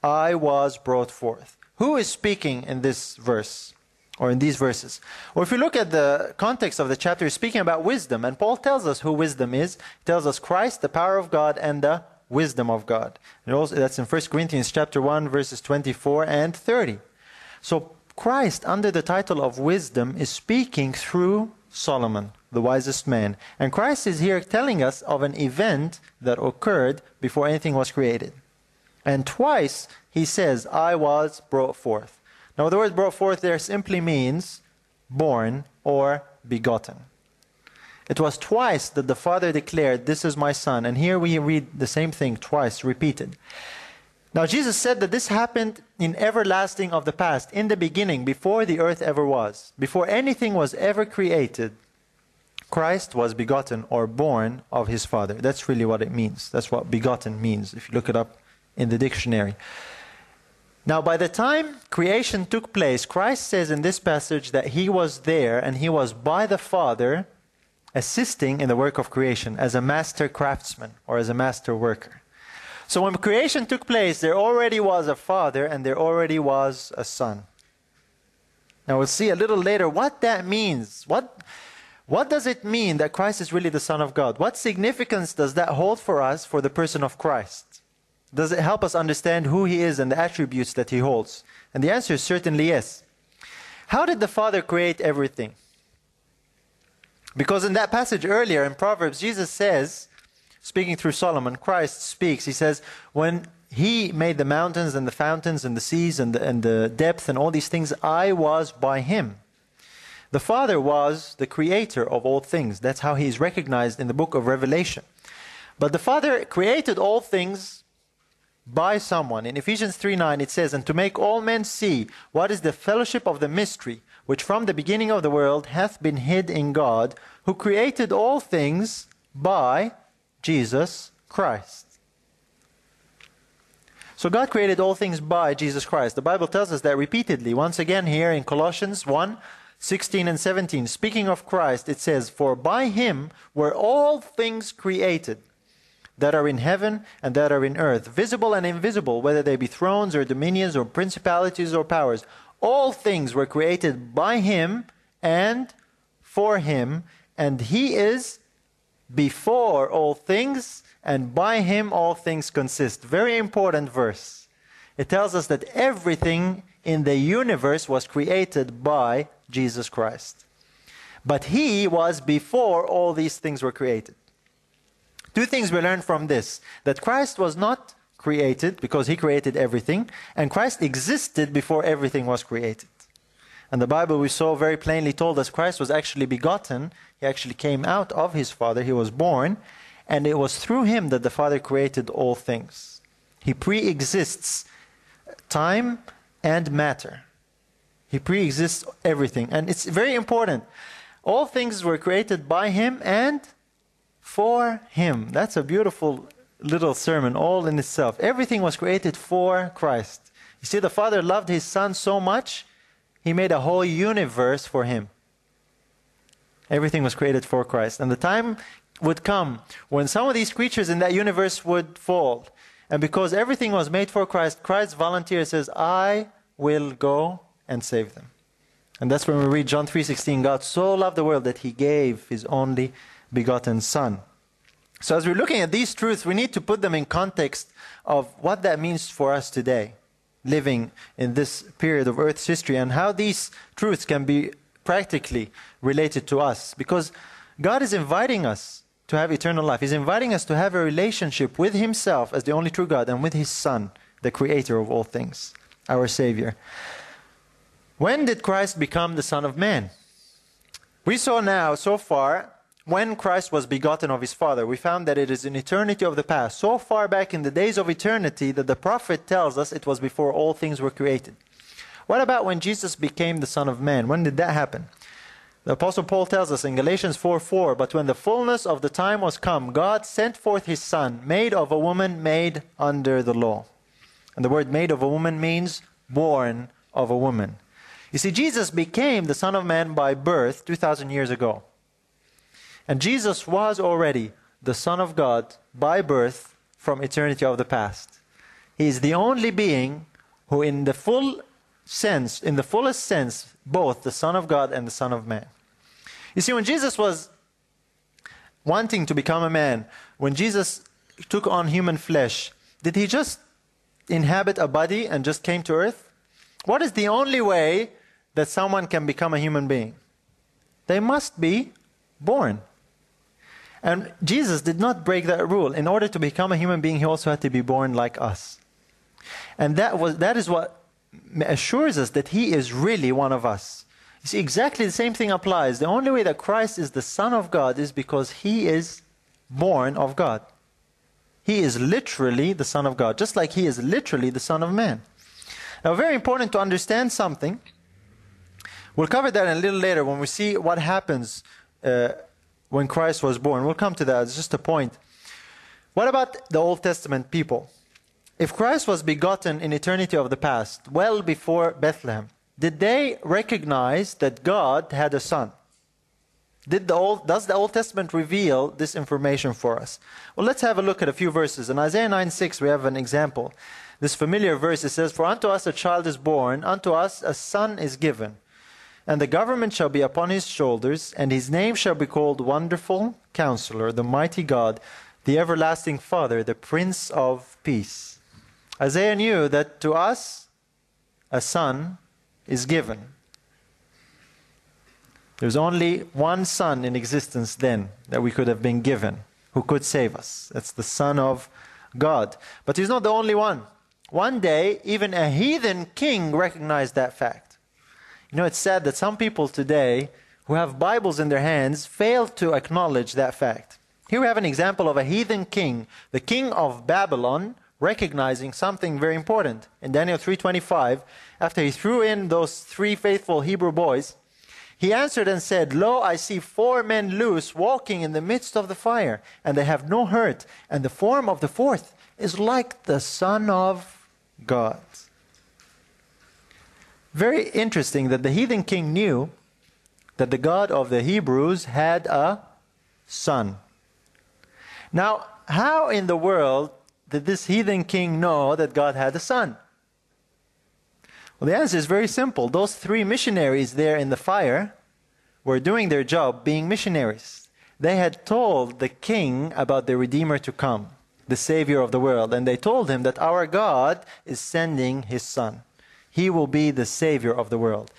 I was brought forth. Who is speaking in this verse? Or in these verses? Well, if you look at the context of the chapter, he's speaking about wisdom. And Paul tells us who wisdom is. He tells us Christ, the power of God, and the wisdom of God. And also, that's in 1 Corinthians chapter 1, verses 24 and 30. So Christ, under the title of wisdom, is speaking through Solomon, the wisest man. And Christ is here telling us of an event that occurred before anything was created. And twice he says, I was brought forth. Now, the word brought forth there simply means born or begotten. It was twice that the Father declared, This is my Son. And here we read the same thing twice repeated. Now, Jesus said that this happened in everlasting of the past, in the beginning, before the earth ever was, before anything was ever created. Christ was begotten or born of his Father. That's really what it means. That's what begotten means, if you look it up in the dictionary. Now, by the time creation took place, Christ says in this passage that he was there and he was by the Father assisting in the work of creation as a master craftsman or as a master worker. So when creation took place, there already was a father and there already was a son. Now we'll see a little later what that means. What, what does it mean that Christ is really the Son of God? What significance does that hold for us for the person of Christ? Does it help us understand who he is and the attributes that he holds? And the answer is certainly yes. How did the Father create everything? Because in that passage earlier in Proverbs, Jesus says, speaking through Solomon, Christ speaks. He says, When He made the mountains and the fountains and the seas and the, and the depth and all these things. I was by Him. The Father was the creator of all things. That's how He is recognized in the book of Revelation. But the Father created all things by someone. In Ephesians 3 9, it says, And to make all men see what is the fellowship of the mystery, which from the beginning of the world hath been hid in God, who created all things by Jesus Christ. So God created all things by Jesus Christ. The Bible tells us that repeatedly. Once again, here in Colossians 1 16 and 17, speaking of Christ, it says, For by him were all things created that are in heaven and that are in earth, visible and invisible, whether they be thrones or dominions or principalities or powers. All things were created by him and for him, and he is before all things, and by him all things consist. Very important verse. It tells us that everything in the universe was created by Jesus Christ. But he was before all these things were created. Two things we learn from this that Christ was not created because he created everything, and Christ existed before everything was created. And the Bible we saw very plainly told us Christ was actually begotten. He actually came out of his Father. He was born. And it was through him that the Father created all things. He pre exists time and matter. He pre exists everything. And it's very important. All things were created by him and for him. That's a beautiful little sermon, all in itself. Everything was created for Christ. You see, the Father loved his Son so much, he made a whole universe for him. Everything was created for Christ. And the time would come when some of these creatures in that universe would fall. And because everything was made for Christ, Christ volunteers says, I will go and save them. And that's when we read John 3:16, God so loved the world that he gave his only begotten son. So as we're looking at these truths, we need to put them in context of what that means for us today, living in this period of Earth's history, and how these truths can be practically related to us. Because God is inviting us to have eternal life. He's inviting us to have a relationship with Himself as the only true God and with His Son, the Creator of all things, our Savior. When did Christ become the Son of Man? We saw now, so far, when Christ was begotten of his Father, we found that it is in eternity of the past, so far back in the days of eternity that the prophet tells us it was before all things were created. What about when Jesus became the Son of Man? When did that happen? The Apostle Paul tells us in Galatians 4 4, but when the fullness of the time was come, God sent forth his Son, made of a woman made under the law. And the word made of a woman means born of a woman. You see, Jesus became the Son of Man by birth 2,000 years ago. And Jesus was already the Son of God by birth from eternity of the past. He is the only being who, in the full sense, in the fullest sense, both the Son of God and the Son of Man. You see, when Jesus was wanting to become a man, when Jesus took on human flesh, did he just inhabit a body and just came to earth? What is the only way that someone can become a human being? They must be born. And Jesus did not break that rule. In order to become a human being, he also had to be born like us. And that, was, that is what assures us that he is really one of us. You see, exactly the same thing applies. The only way that Christ is the Son of God is because he is born of God. He is literally the Son of God, just like he is literally the Son of Man. Now, very important to understand something. We'll cover that a little later when we see what happens uh, when Christ was born. We'll come to that. It's just a point. What about the Old Testament people? If Christ was begotten in eternity of the past, well before Bethlehem, did they recognize that God had a son? Did the Old, does the Old Testament reveal this information for us? Well, let's have a look at a few verses. In Isaiah 9 6, we have an example. This familiar verse it says, For unto us a child is born, unto us a son is given and the government shall be upon his shoulders, and his name shall be called Wonderful Counselor, the Mighty God, the Everlasting Father, the Prince of Peace. Isaiah knew that to us a son is given. There's only one son in existence then that we could have been given who could save us. That's the Son of God. But he's not the only one. One day, even a heathen king recognized that fact. You know, it's sad that some people today who have Bibles in their hands fail to acknowledge that fact. Here we have an example of a heathen king, the king of Babylon, recognizing something very important. In Daniel 3:25, after he threw in those three faithful Hebrew boys, he answered and said, Lo, I see four men loose walking in the midst of the fire, and they have no hurt, and the form of the fourth is like the Son of God. Very interesting that the heathen king knew that the God of the Hebrews had a son. Now, how in the world did this heathen king know that God had a son? Well, the answer is very simple. Those three missionaries there in the fire were doing their job being missionaries. They had told the king about the Redeemer to come, the Savior of the world, and they told him that our God is sending his son. He will be the Savior of the world.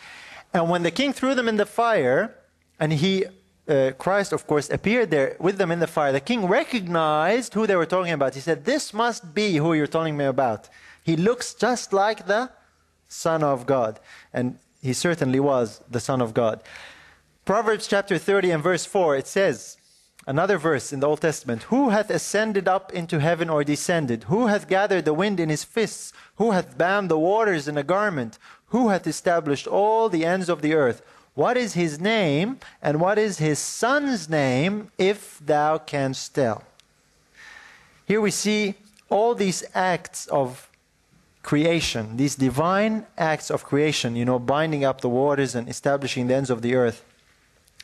And when the king threw them in the fire, and he, uh, Christ, of course, appeared there with them in the fire, the king recognized who they were talking about. He said, This must be who you're telling me about. He looks just like the Son of God. And he certainly was the Son of God. Proverbs chapter 30 and verse 4, it says, another verse in the Old Testament, Who hath ascended up into heaven or descended? Who hath gathered the wind in his fists? Who hath bound the waters in a garment? Who hath established all the ends of the earth? What is his name, and what is his son's name, if thou canst tell? Here we see all these acts of creation, these divine acts of creation, you know, binding up the waters and establishing the ends of the earth.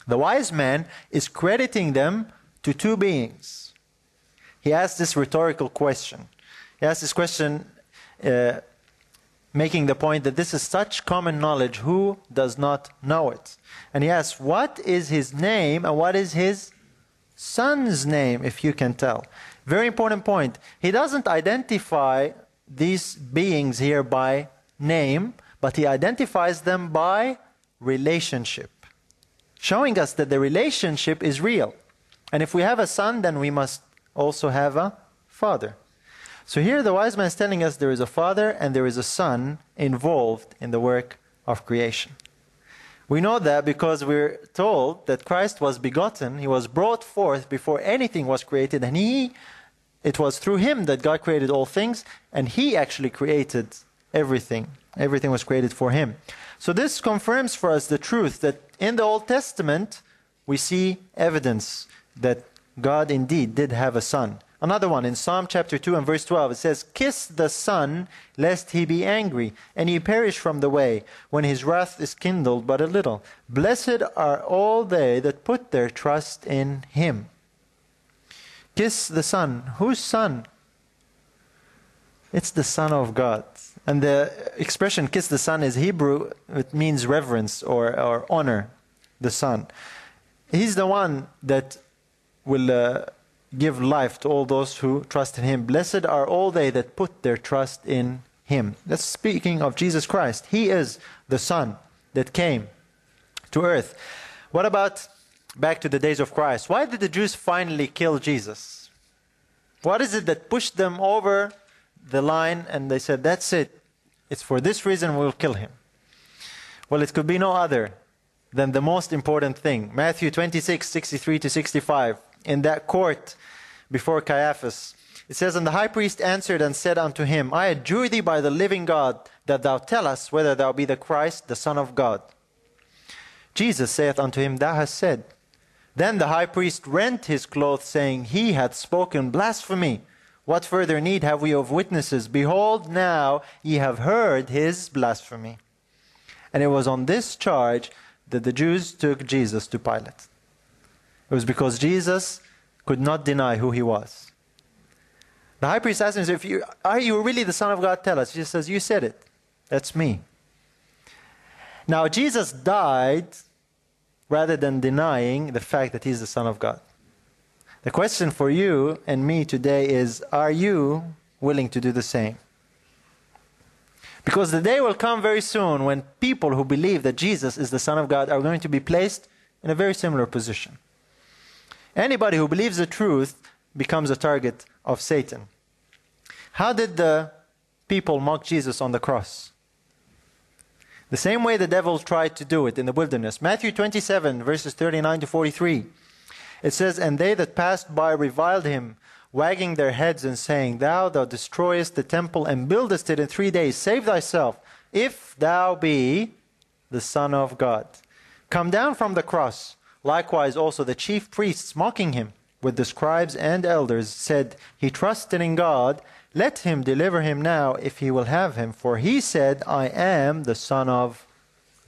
The wise man is crediting them to two beings. He asks this rhetorical question. He asks this question uh, making the point that this is such common knowledge, who does not know it? And he asks, What is his name and what is his son's name, if you can tell? Very important point. He doesn't identify these beings here by name, but he identifies them by relationship, showing us that the relationship is real. And if we have a son, then we must also have a father. So here the wise man is telling us there is a father and there is a son involved in the work of creation. We know that because we're told that Christ was begotten, he was brought forth before anything was created, and he it was through him that God created all things, and he actually created everything. Everything was created for him. So this confirms for us the truth that in the Old Testament we see evidence that God indeed did have a son. Another one in Psalm chapter 2 and verse 12, it says, Kiss the Son, lest he be angry, and he perish from the way, when his wrath is kindled but a little. Blessed are all they that put their trust in him. Kiss the Son. Whose Son? It's the Son of God. And the expression kiss the Son is Hebrew, it means reverence or, or honor the Son. He's the one that will. Uh, give life to all those who trust in him. Blessed are all they that put their trust in him. That's speaking of Jesus Christ. He is the Son that came to earth. What about back to the days of Christ? Why did the Jews finally kill Jesus? What is it that pushed them over the line and they said, That's it. It's for this reason we'll kill him? Well, it could be no other than the most important thing. Matthew 26, 63 to 65 in that court before Caiaphas. It says, And the high priest answered and said unto him, I adjure thee by the living God that thou tell us whether thou be the Christ, the Son of God. Jesus saith unto him, Thou hast said. Then the high priest rent his clothes, saying, He hath spoken blasphemy. What further need have we of witnesses? Behold, now ye have heard his blasphemy. And it was on this charge that the Jews took Jesus to Pilate. It was because Jesus could not deny who he was. The high priest asked him, if you, Are you really the Son of God? Tell us. He says, You said it. That's me. Now, Jesus died rather than denying the fact that he's the Son of God. The question for you and me today is Are you willing to do the same? Because the day will come very soon when people who believe that Jesus is the Son of God are going to be placed in a very similar position. Anybody who believes the truth becomes a target of Satan. How did the people mock Jesus on the cross? The same way the devil tried to do it in the wilderness. Matthew 27, verses 39 to 43. It says, And they that passed by reviled him, wagging their heads and saying, Thou, thou destroyest the temple and buildest it in three days. Save thyself, if thou be the Son of God. Come down from the cross. Likewise, also the chief priests, mocking him with the scribes and elders, said, He trusted in God. Let him deliver him now, if he will have him. For he said, I am the Son of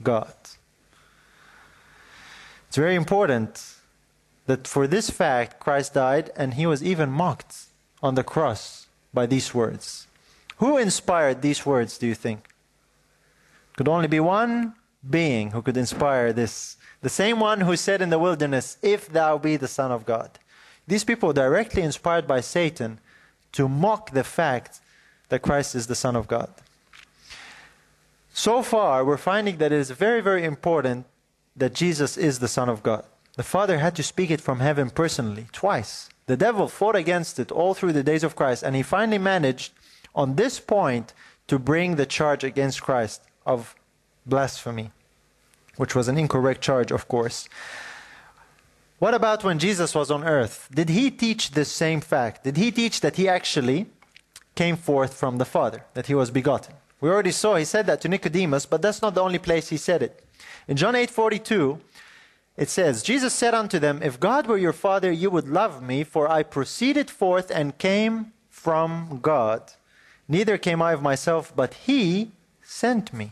God. It's very important that for this fact Christ died, and he was even mocked on the cross by these words. Who inspired these words, do you think? Could only be one being who could inspire this. The same one who said in the wilderness, If thou be the Son of God. These people directly inspired by Satan to mock the fact that Christ is the Son of God. So far, we're finding that it is very, very important that Jesus is the Son of God. The Father had to speak it from heaven personally, twice. The devil fought against it all through the days of Christ, and he finally managed, on this point, to bring the charge against Christ of blasphemy, which was an incorrect charge, of course. What about when Jesus was on earth? Did he teach this same fact? Did he teach that he actually came forth from the Father, that he was begotten? We already saw he said that to Nicodemus, but that's not the only place he said it. In John 8:42, it says, Jesus said unto them, If God were your Father, you would love me, for I proceeded forth and came from God. Neither came I of myself, but he sent me.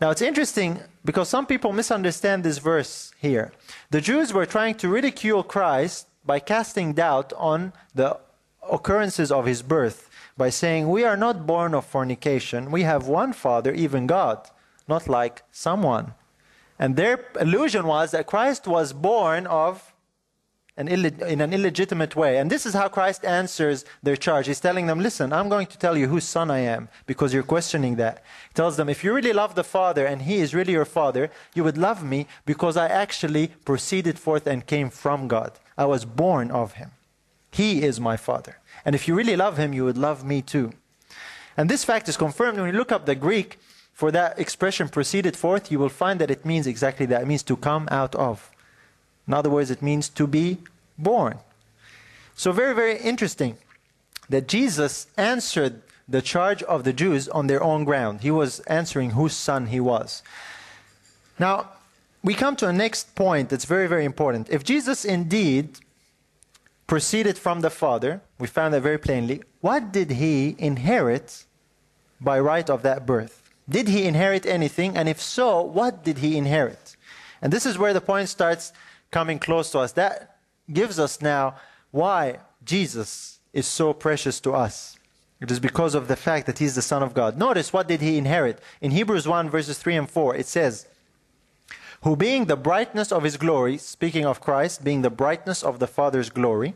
Now it's interesting because some people misunderstand this verse here. The Jews were trying to ridicule Christ by casting doubt on the occurrences of his birth by saying, We are not born of fornication. We have one Father, even God, not like someone. And their illusion was that Christ was born of an in an illegitimate way. And this is how Christ answers their charge. He's telling them, Listen, I'm going to tell you whose son I am because you're questioning that. He tells them, If you really love the Father and He is really your Father, you would love me because I actually proceeded forth and came from God. I was born of Him. He is my Father. And if you really love Him, you would love me too. And this fact is confirmed when you look up the Greek for that expression proceeded forth, you will find that it means exactly that. It means to come out of. In other words, it means to be born. So, very, very interesting that Jesus answered the charge of the Jews on their own ground. He was answering whose son he was. Now, we come to a next point that's very, very important. If Jesus indeed proceeded from the Father, we found that very plainly, what did he inherit by right of that birth? Did he inherit anything? And if so, what did he inherit? And this is where the point starts coming close to us. That gives us now why Jesus is so precious to us. It is because of the fact that he's the Son of God. Notice what did he inherit? In Hebrews 1, verses 3 and 4, it says, Who being the brightness of his glory, speaking of Christ, being the brightness of the Father's glory,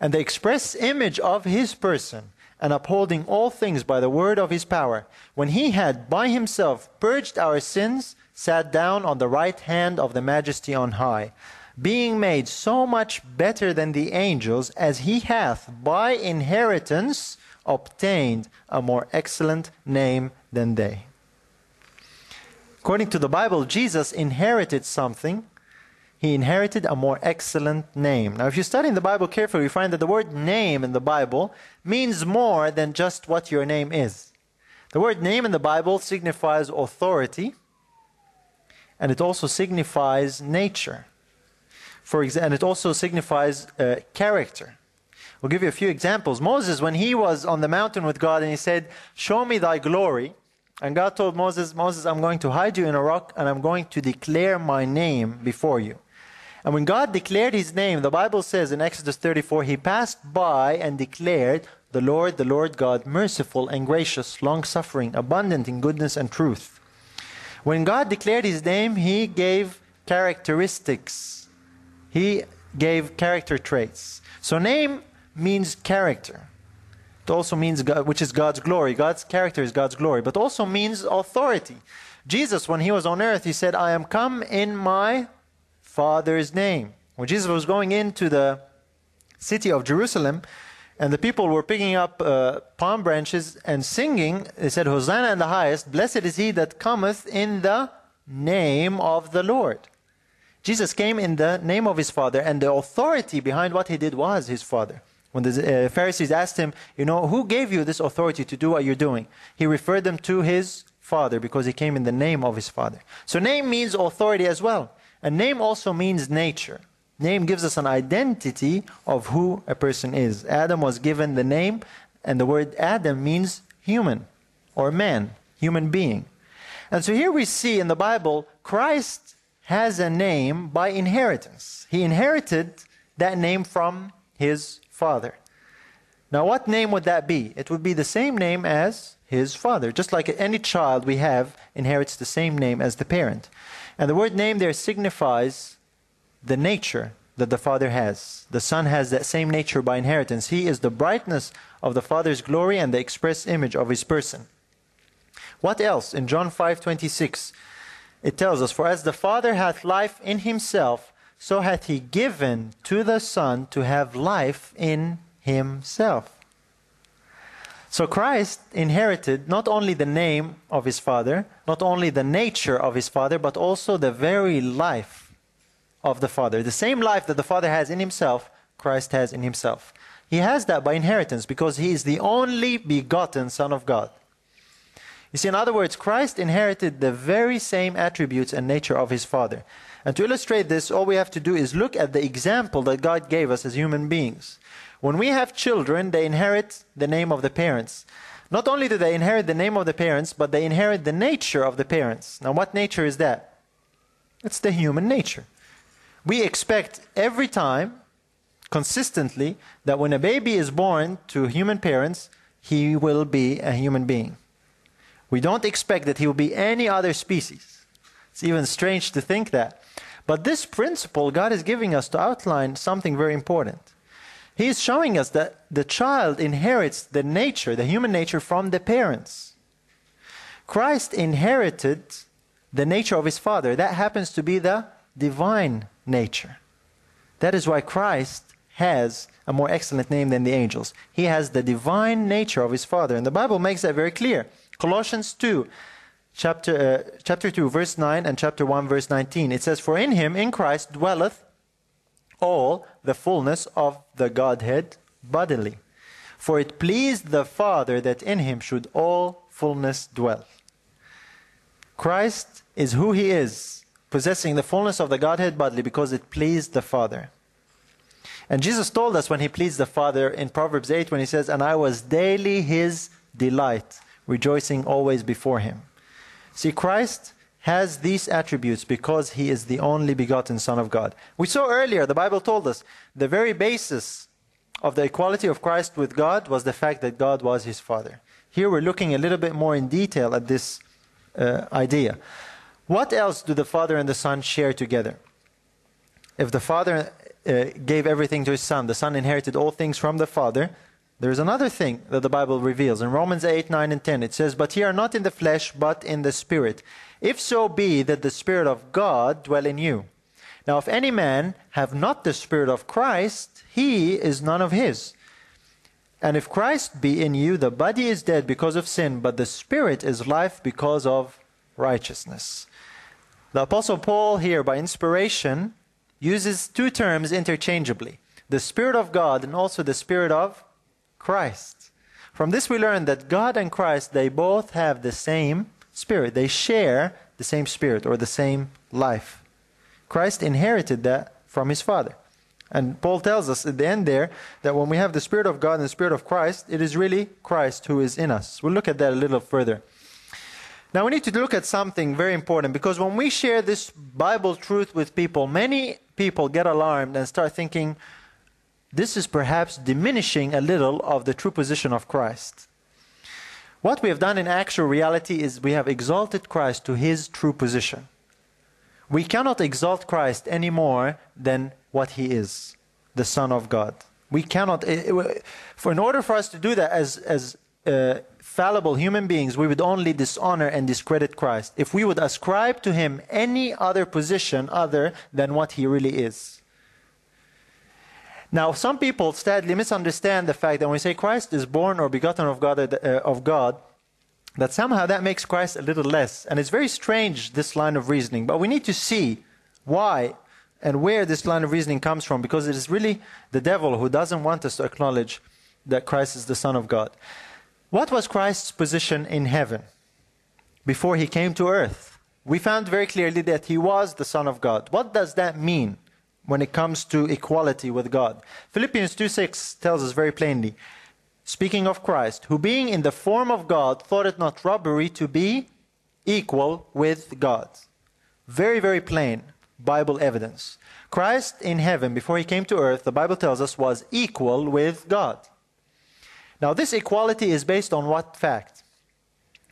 and the express image of his person, and upholding all things by the word of his power, when he had by himself purged our sins, sat down on the right hand of the majesty on high being made so much better than the angels, as he hath by inheritance obtained a more excellent name than they. According to the Bible, Jesus inherited something. He inherited a more excellent name. Now, if you study the Bible carefully, you find that the word name in the Bible means more than just what your name is. The word name in the Bible signifies authority, and it also signifies nature. For exa- and it also signifies uh, character. We'll give you a few examples. Moses, when he was on the mountain with God and he said, Show me thy glory. And God told Moses, Moses, I'm going to hide you in a rock and I'm going to declare my name before you. And when God declared his name, the Bible says in Exodus 34, he passed by and declared, The Lord, the Lord God, merciful and gracious, long suffering, abundant in goodness and truth. When God declared his name, he gave characteristics he gave character traits. So name means character. It also means God, which is God's glory. God's character is God's glory, but also means authority. Jesus, when he was on earth, he said, I am come in my Father's name. When Jesus was going into the city of Jerusalem, And the people were picking up uh, palm branches and singing. They said, Hosanna in the highest, blessed is he that cometh in the name of the Lord. Jesus came in the name of his Father, and the authority behind what he did was his Father. When the uh, Pharisees asked him, You know, who gave you this authority to do what you're doing? He referred them to his Father because he came in the name of his Father. So, name means authority as well. And name also means nature. Name gives us an identity of who a person is. Adam was given the name, and the word Adam means human or man, human being. And so here we see in the Bible, Christ has a name by inheritance. He inherited that name from his father. Now, what name would that be? It would be the same name as his father. Just like any child we have inherits the same name as the parent. And the word name there signifies the nature that the Father has. The Son has that same nature by inheritance. He is the brightness of the Father's glory and the express image of his person. What else? In John 5:26, it tells us, "For as the Father hath life in himself, so hath he given to the Son to have life in himself." So Christ inherited not only the name of his Father, not only the nature of his Father, but also the very life of the Father. The same life that the Father has in himself, Christ has in himself. He has that by inheritance because he is the only begotten Son of God. You see, in other words, Christ inherited the very same attributes and nature of his Father. And to illustrate this, all we have to do is look at the example that God gave us as human beings. When we have children, they inherit the name of the parents. Not only do they inherit the name of the parents, but they inherit the nature of the parents. Now, what nature is that? It's the human nature. We expect every time, consistently, that when a baby is born to human parents, he will be a human being. We don't expect that he will be any other species. It's even strange to think that. But this principle God is giving us to outline something very important. He is showing us that the child inherits the nature, the human nature, from the parents. Christ inherited the nature of his Father. That happens to be the divine nature. That is why Christ has a more excellent name than the angels. He has the divine nature of his Father. And the Bible makes that very clear. Colossians 2, chapter, uh, chapter 2, verse 9, and chapter 1, verse 19. It says, For in him, in Christ, dwelleth all the fullness of the Godhead bodily. For it pleased the Father that in him should all fullness dwell. Christ is who he is, possessing the fullness of the Godhead bodily because it pleased the Father. And Jesus told us when he pleased the Father in Proverbs 8 when he says, And I was daily his delight, rejoicing always before him. See, Christ has these attributes because he is the only begotten Son of God. We saw earlier, the Bible told us, the very basis of the equality of Christ with God was the fact that God was his Father. Here we're looking a little bit more in detail at this uh, idea. What else do the Father and the Son share together? If the Father uh, gave everything to his Son, the Son inherited all things from the Father, there's another thing that the Bible reveals. In Romans 8, 9, and 10, it says, But ye are not in the flesh, but in the Spirit if so be that the Spirit of God dwell in you. Now, if any man have not the Spirit of Christ, he is none of his. And if Christ be in you, the body is dead because of sin, but the Spirit is life because of righteousness. The Apostle Paul, here by inspiration, uses two terms interchangeably the Spirit of God and also the Spirit of Christ. From this, we learn that God and Christ, they both have the same spirit. They share the same spirit or the same life. Christ inherited that from his Father. And Paul tells us at the end there that when we have the Spirit of God and the Spirit of Christ, it is really Christ who is in us. We'll look at that a little further. Now we need to look at something very important because when we share this Bible truth with people, many people get alarmed and start thinking this is perhaps diminishing a little of the true position of Christ. What we have done in actual reality is we have exalted Christ to his true position. We cannot exalt Christ any more than what he is, the Son of God. We cannot, for in order for us to do that as, as uh, fallible human beings, we would only dishonor and discredit Christ if we would ascribe to him any other position other than what he really is. Now, some people sadly misunderstand the fact that when we say Christ is born or begotten of God, uh, of God, that somehow that makes Christ a little less. And it's very strange, this line of reasoning. But we need to see why and where this line of reasoning comes from, because it is really the devil who doesn't want us to acknowledge that Christ is the Son of God. What was Christ's position in heaven before he came to earth? We found very clearly that he was the Son of God. What does that mean? When it comes to equality with God. Philippians 2:6 tells us very plainly, speaking of Christ, who being in the form of God thought it not robbery to be equal with God. Very, very plain Bible evidence. Christ in heaven, before he came to earth, the Bible tells us, was equal with God. Now, this equality is based on what fact?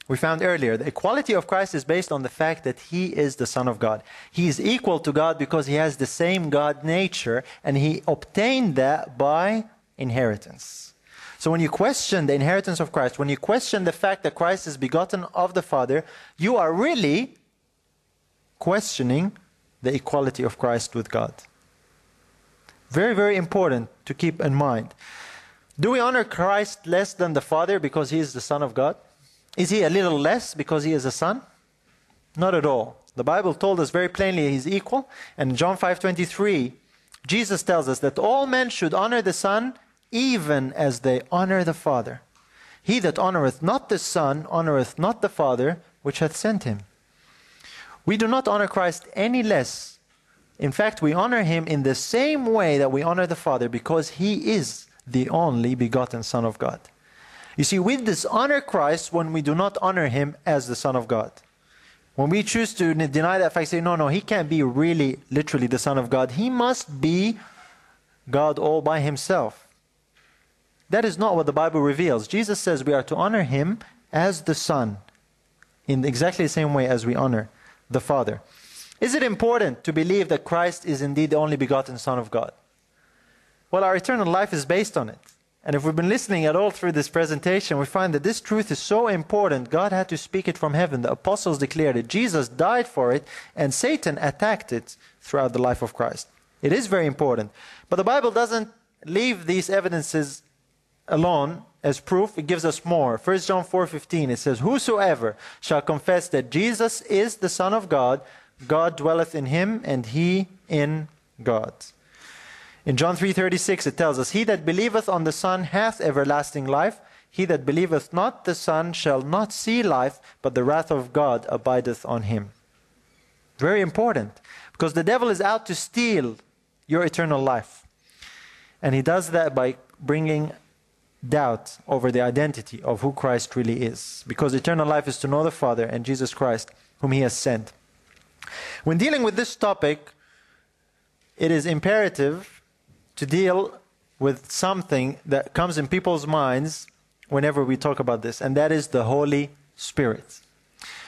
We found earlier, the equality of Christ is based on the fact that he is the Son of God. He is equal to God because he has the same God nature, and he obtained that by inheritance. So when you question the inheritance of Christ, when you question the fact that Christ is begotten of the Father, you are really questioning the equality of Christ with God. Very, very important to keep in mind. Do we honor Christ less than the Father because he is the Son of God? Is he a little less because he is a son? Not at all. The Bible told us very plainly he's equal. And John 5:23, Jesus tells us that all men should honor the Son even as they honor the Father. He that honoreth not the Son honoreth not the Father which hath sent him. We do not honor Christ any less. In fact, we honor him in the same way that we honor the Father because he is the only begotten Son of God. You see, we dishonor Christ when we do not honor him as the Son of God. When we choose to deny that fact, say, no, no, he can't be really, literally the Son of God. He must be God all by himself. That is not what the Bible reveals. Jesus says we are to honor him as the Son in exactly the same way as we honor the Father. Is it important to believe that Christ is indeed the only begotten Son of God? Well, our eternal life is based on it. And if we've been listening at all through this presentation, we find that this truth is so important, God had to speak it from heaven. The apostles declared it, Jesus died for it, and Satan attacked it throughout the life of Christ. It is very important. But the Bible doesn't leave these evidences alone as proof, it gives us more. 1 John 4:15 it says, "Whosoever shall confess that Jesus is the Son of God, God dwelleth in him and he in God." In John 3:36 it tells us, "He that believeth on the Son hath everlasting life; he that believeth not the Son shall not see life, but the wrath of God abideth on him." Very important, because the devil is out to steal your eternal life. And he does that by bringing doubt over the identity of who Christ really is. Because eternal life is to know the Father and Jesus Christ, whom he has sent. When dealing with this topic, it is imperative to deal with something that comes in people's minds whenever we talk about this, and that is the Holy Spirit.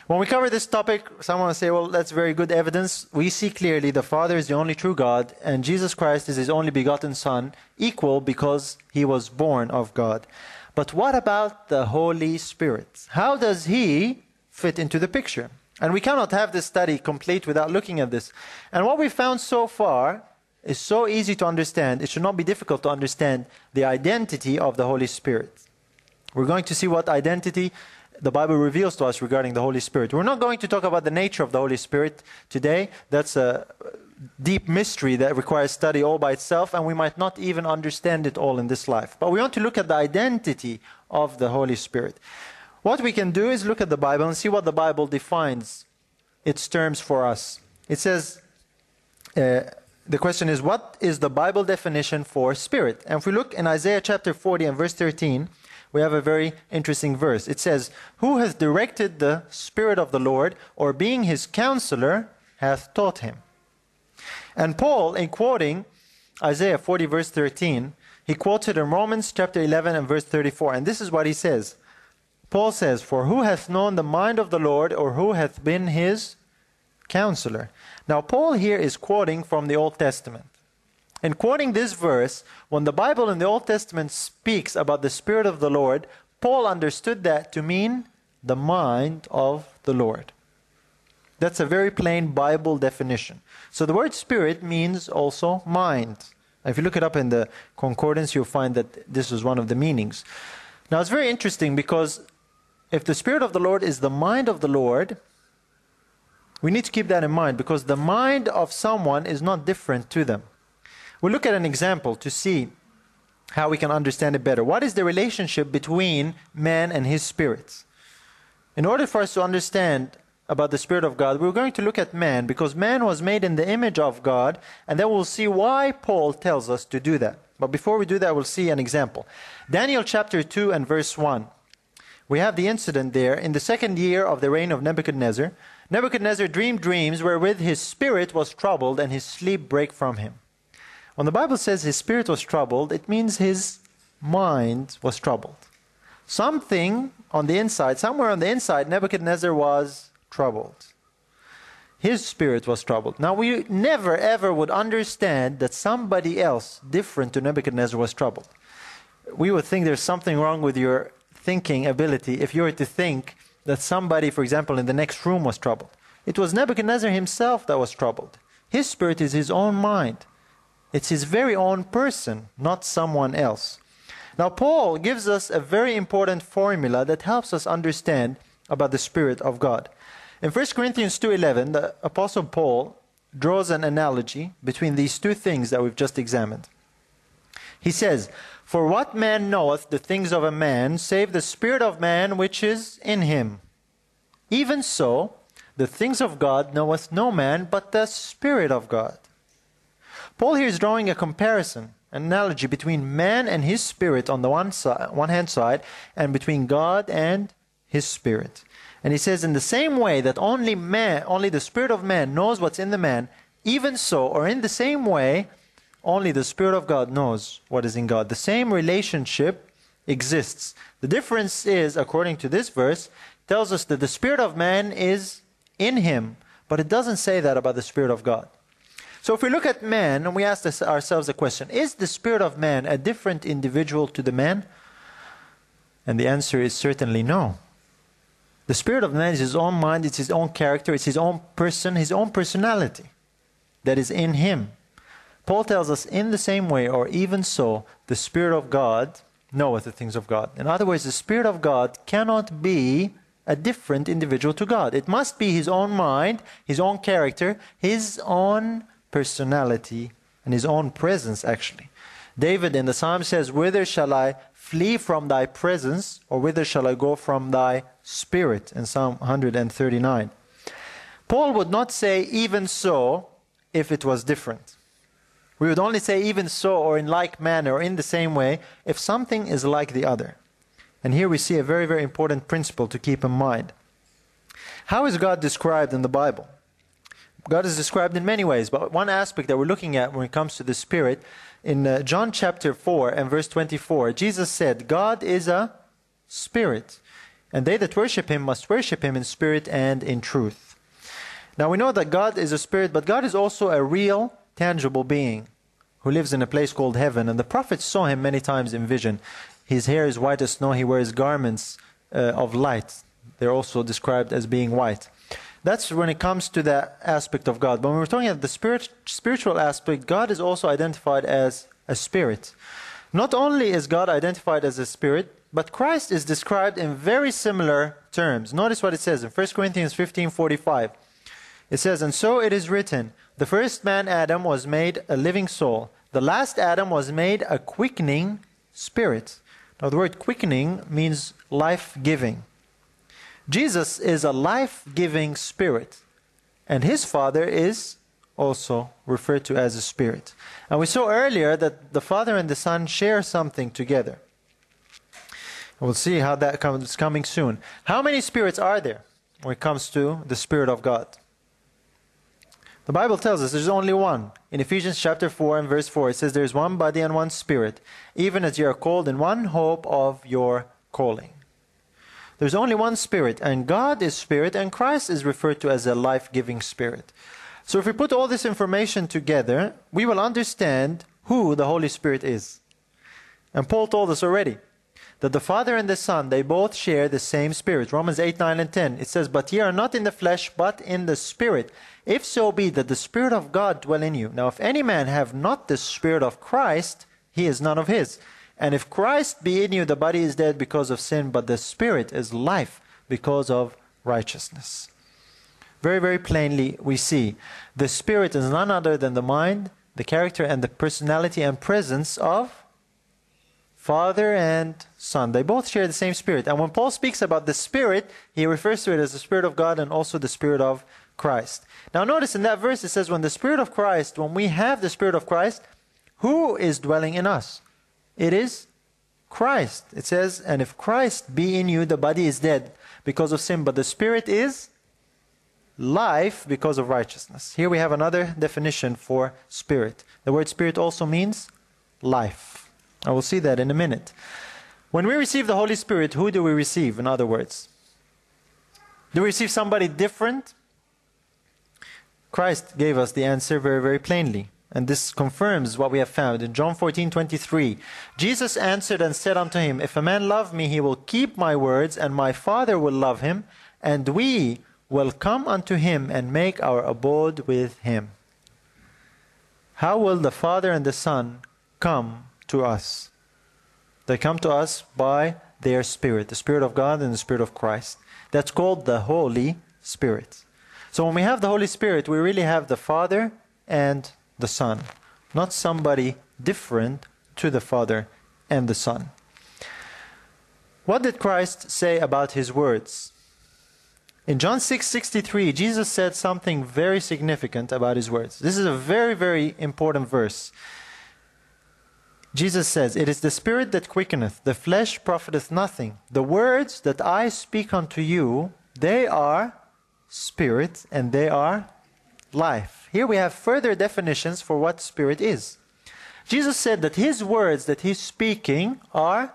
When we cover this topic, someone will say, well, that's very good evidence. We see clearly the Father is the only true God, and Jesus Christ is his only begotten Son, equal because he was born of God. But what about the Holy Spirit? How does he fit into the picture? And we cannot have this study complete without looking at this. And what we found so far is so easy to understand, it should not be difficult to understand the identity of the Holy Spirit. We're going to see what identity the Bible reveals to us regarding the Holy Spirit. We're not going to talk about the nature of the Holy Spirit today. That's a deep mystery that requires study all by itself, and we might not even understand it all in this life. But we want to look at the identity of the Holy Spirit. What we can do is look at the Bible and see what the Bible defines its terms for us. It says, uh, the question is, what is the Bible definition for spirit? And if we look in Isaiah chapter 40 and verse 13, we have a very interesting verse. It says, Who hath directed the Spirit of the Lord, or being his counselor, hath taught him? And Paul, in quoting Isaiah 40, verse 13, he quoted in Romans chapter 11 and verse 34. And this is what he says Paul says, For who hath known the mind of the Lord, or who hath been his counselor? Now, Paul here is quoting from the Old Testament. In quoting this verse, when the Bible in the Old Testament speaks about the Spirit of the Lord, Paul understood that to mean the mind of the Lord. That's a very plain Bible definition. So the word spirit means also mind. If you look it up in the concordance, you'll find that this is one of the meanings. Now, it's very interesting because if the Spirit of the Lord is the mind of the Lord, we need to keep that in mind because the mind of someone is not different to them. We'll look at an example to see how we can understand it better. What is the relationship between man and his spirits? In order for us to understand about the Spirit of God, we're going to look at man because man was made in the image of God, and then we'll see why Paul tells us to do that. But before we do that, we'll see an example. Daniel chapter 2 and verse 1. We have the incident there. In the second year of the reign of Nebuchadnezzar, Nebuchadnezzar dreamed dreams wherewith his spirit was troubled and his sleep brake from him. When the Bible says his spirit was troubled, it means his mind was troubled. Something on the inside, somewhere on the inside, Nebuchadnezzar was troubled. His spirit was troubled. Now, we never ever would understand that somebody else different to Nebuchadnezzar was troubled. We would think there's something wrong with your thinking ability if you were to think that somebody, for example, in the next room was troubled. It was Nebuchadnezzar himself that was troubled. His spirit is his own mind, it's his very own person, not someone else. Now, Paul gives us a very important formula that helps us understand about the Spirit of God. In 1 Corinthians 2:11, the apostle Paul draws an analogy between these two things that we've just examined. He says, "For what man knoweth the things of a man save the spirit of man which is in him? Even so, the things of God knoweth no man but the spirit of God." Paul here is drawing a comparison, an analogy between man and his spirit on the one side, one hand side, and between God and his spirit. And he says, in the same way that only man, only the spirit of man knows what's in the man, even so, or in the same way, only the spirit of God knows what is in God. The same relationship exists. The difference is, according to this verse, tells us that the spirit of man is in him, but it doesn't say that about the spirit of God. So if we look at man and we ask this, ourselves a question, is the spirit of man a different individual to the man? And the answer is certainly no. The spirit of man is his own mind, it's his own character, it's his own person, his own personality that is in him. Paul tells us, in the same way, or even so, the Spirit of God knoweth the things of God. In other words, the Spirit of God cannot be a different individual to God. It must be his own mind, his own character, his own personality, and his own presence, actually. David in the psalm says, Whither shall I flee from thy presence, or whither shall I go from thy spirit? In Psalm 139. Paul would not say, even so, if it was different. We would only say, even so, or in like manner, or in the same way, if something is like the other. And here we see a very, very important principle to keep in mind. How is God described in the Bible? God is described in many ways, but one aspect that we're looking at when it comes to the Spirit in uh, John chapter 4 and verse 24, Jesus said, God is a spirit, and they that worship him must worship him in spirit and in truth. Now we know that God is a spirit, but God is also a real, tangible being who lives in a place called heaven. And the prophets saw him many times in vision. His hair is white as snow, he wears garments uh, of light. They're also described as being white. That's when it comes to that aspect of God. But when we're talking about the spirit, spiritual aspect, God is also identified as a spirit. Not only is God identified as a spirit, but Christ is described in very similar terms. Notice what it says in 1 Corinthians 15:45. It says, "And so it is written, the first man Adam was made a living soul. The last Adam was made a quickening spirit." Now the word quickening means life-giving. Jesus is a life giving spirit, and his Father is also referred to as a spirit. And we saw earlier that the Father and the Son share something together. We'll see how that comes coming soon. How many spirits are there when it comes to the Spirit of God? The Bible tells us there's only one. In Ephesians chapter 4 and verse 4, it says, There's one body and one spirit, even as you are called in one hope of your calling. There's only one Spirit, and God is Spirit, and Christ is referred to as a life giving Spirit. So if we put all this information together, we will understand who the Holy Spirit is. And Paul told us already. That the Father and the Son, they both share the same Spirit. Romans 8, 9, and 10. It says, But ye are not in the flesh, but in the Spirit. If so be that the Spirit of God dwell in you. Now, if any man have not the Spirit of Christ, he is none of his. And if Christ be in you, the body is dead because of sin, but the Spirit is life because of righteousness. Very, very plainly, we see the Spirit is none other than the mind, the character, and the personality and presence of Father and Son. They both share the same Spirit. And when Paul speaks about the Spirit, he refers to it as the Spirit of God and also the Spirit of Christ. Now, notice in that verse it says, when the Spirit of Christ, when we have the Spirit of Christ, who is dwelling in us? It is Christ. It says, and if Christ be in you, the body is dead because of sin, but the Spirit is life because of righteousness. Here we have another definition for spirit. The word spirit also means life. I will see that in a minute. When we receive the Holy Spirit, who do we receive, in other words? Do we receive somebody different? Christ gave us the answer very, very plainly. And this confirms what we have found in John 14 23. Jesus answered and said unto him, If a man love me, he will keep my words, and my Father will love him, and we will come unto him and make our abode with him. How will the Father and the Son come to us? They come to us by their Spirit, the Spirit of God and the Spirit of Christ. That's called the Holy Spirit. So when we have the Holy Spirit, we really have the Father and the Son, not somebody different to the Father and the Son. What did Christ say about his words? In John 6:63, Jesus said something very significant about his words. This is a very very important verse. Jesus says, It is the Spirit that quickeneth, the flesh profiteth nothing. The words that I speak unto you, they are spirit and they are life. Here we have further definitions for what spirit is. Jesus said that his words that he's speaking are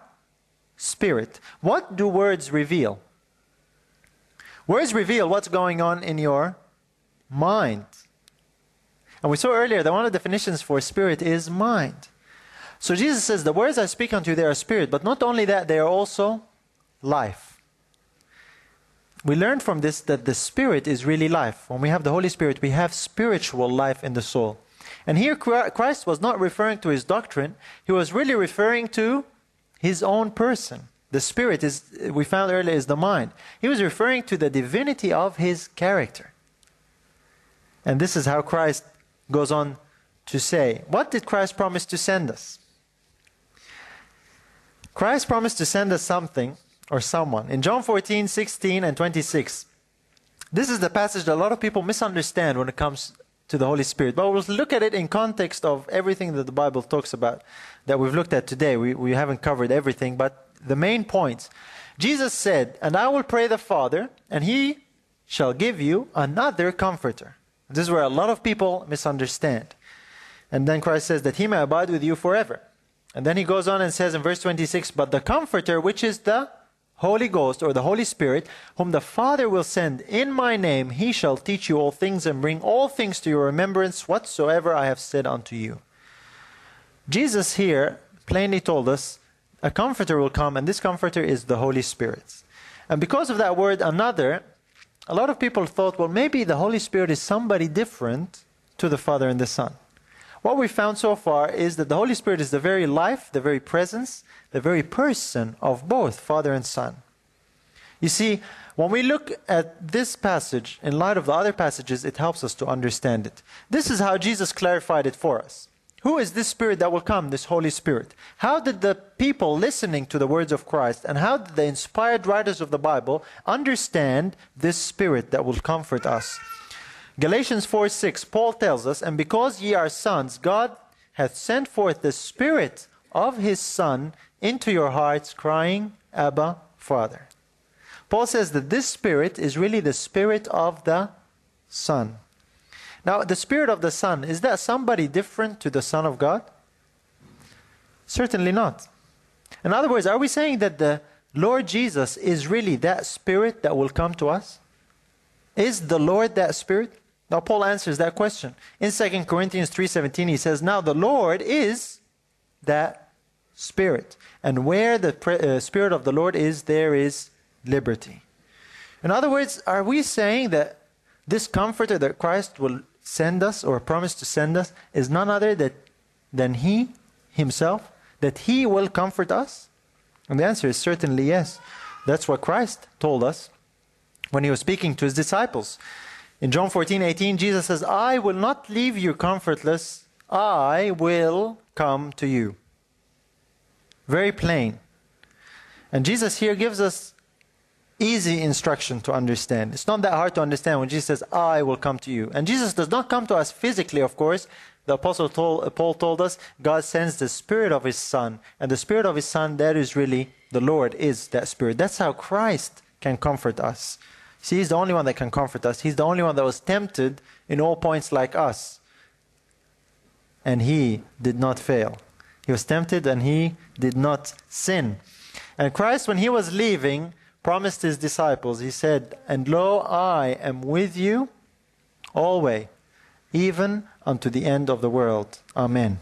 spirit. What do words reveal? Words reveal what's going on in your mind. And we saw earlier that one of the definitions for spirit is mind. So Jesus says, The words I speak unto you, they are spirit, but not only that, they are also life. We learn from this that the spirit is really life. When we have the Holy Spirit, we have spiritual life in the soul. And here Christ was not referring to his doctrine, he was really referring to his own person. The spirit is we found earlier is the mind. He was referring to the divinity of his character. And this is how Christ goes on to say, what did Christ promise to send us? Christ promised to send us something or someone. In John 14, 16, and 26, this is the passage that a lot of people misunderstand when it comes to the Holy Spirit. But we'll look at it in context of everything that the Bible talks about that we've looked at today. We, we haven't covered everything, but the main points. Jesus said, And I will pray the Father, and he shall give you another comforter. This is where a lot of people misunderstand. And then Christ says that he may abide with you forever. And then he goes on and says in verse 26, But the Comforter, which is the Holy Ghost or the Holy Spirit, whom the Father will send in my name, he shall teach you all things and bring all things to your remembrance whatsoever I have said unto you. Jesus here plainly told us a comforter will come, and this comforter is the Holy Spirit. And because of that word, another, a lot of people thought, well, maybe the Holy Spirit is somebody different to the Father and the Son. What we found so far is that the Holy Spirit is the very life, the very presence, the very person of both Father and Son. You see, when we look at this passage in light of the other passages, it helps us to understand it. This is how Jesus clarified it for us. Who is this Spirit that will come, this Holy Spirit? How did the people listening to the words of Christ and how did the inspired writers of the Bible understand this Spirit that will comfort us? Galatians 4 6, Paul tells us, And because ye are sons, God hath sent forth the Spirit of his Son into your hearts, crying, Abba, Father. Paul says that this Spirit is really the Spirit of the Son. Now, the Spirit of the Son, is that somebody different to the Son of God? Certainly not. In other words, are we saying that the Lord Jesus is really that Spirit that will come to us? Is the Lord that Spirit? Now Paul answers that question. In 2 Corinthians 3:17 he says, "Now the Lord is that Spirit. And where the pre- uh, Spirit of the Lord is, there is liberty. In other words, are we saying that this comforter that Christ will send us or promise to send us is none other that, than He Himself? That He will comfort us? And the answer is certainly yes. That's what Christ told us when He was speaking to His disciples. In John 14 18, Jesus says, I will not leave you comfortless, I will come to you. Very plain. And Jesus here gives us easy instruction to understand. It's not that hard to understand when Jesus says, I will come to you. And Jesus does not come to us physically, of course. The Apostle told, uh, Paul told us God sends the Spirit of His Son. And the Spirit of His Son, that is really the Lord, is that Spirit. That's how Christ can comfort us. See, He's the only one that can comfort us. He's the only one that was tempted in all points like us. And He did not fail. He was tempted and He did not sin. And Christ, when He was leaving, promised his disciples, he said, And lo, I am with you always, even unto the end of the world. Amen.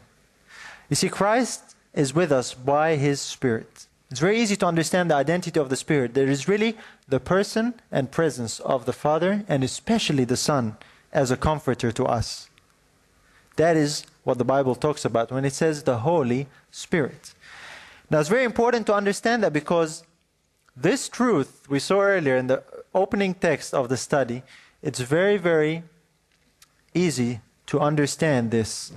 You see, Christ is with us by his Spirit. It's very easy to understand the identity of the Spirit. There is really the person and presence of the Father, and especially the Son, as a comforter to us. That is what the Bible talks about when it says the Holy Spirit. Now, it's very important to understand that because this truth we saw earlier in the opening text of the study, it's very, very easy to understand this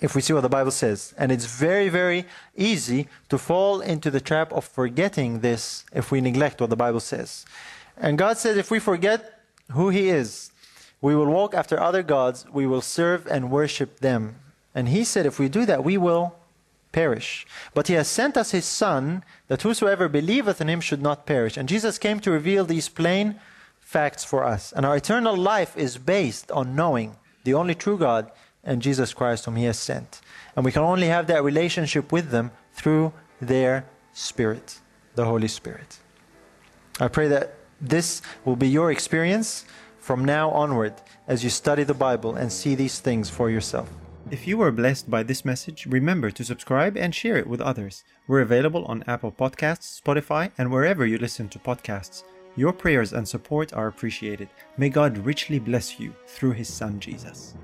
if we see what the Bible says. And it's very, very easy to fall into the trap of forgetting this if we neglect what the Bible says. And God says if we forget who He is, we will walk after other gods, we will serve and worship them. And He said if we do that, we will perish. But he has sent us his Son, that whosoever believeth in him should not perish. And Jesus came to reveal these plain facts for us. And our eternal life is based on knowing the only true God and Jesus Christ, whom he has sent. And we can only have that relationship with them through their Spirit, the Holy Spirit. I pray that this will be your experience from now onward as you study the Bible and see these things for yourself. If you were blessed by this message, remember to subscribe and share it with others. We're available on Apple Podcasts, Spotify, and wherever you listen to podcasts. Your prayers and support are appreciated. May God richly bless you through His Son Jesus.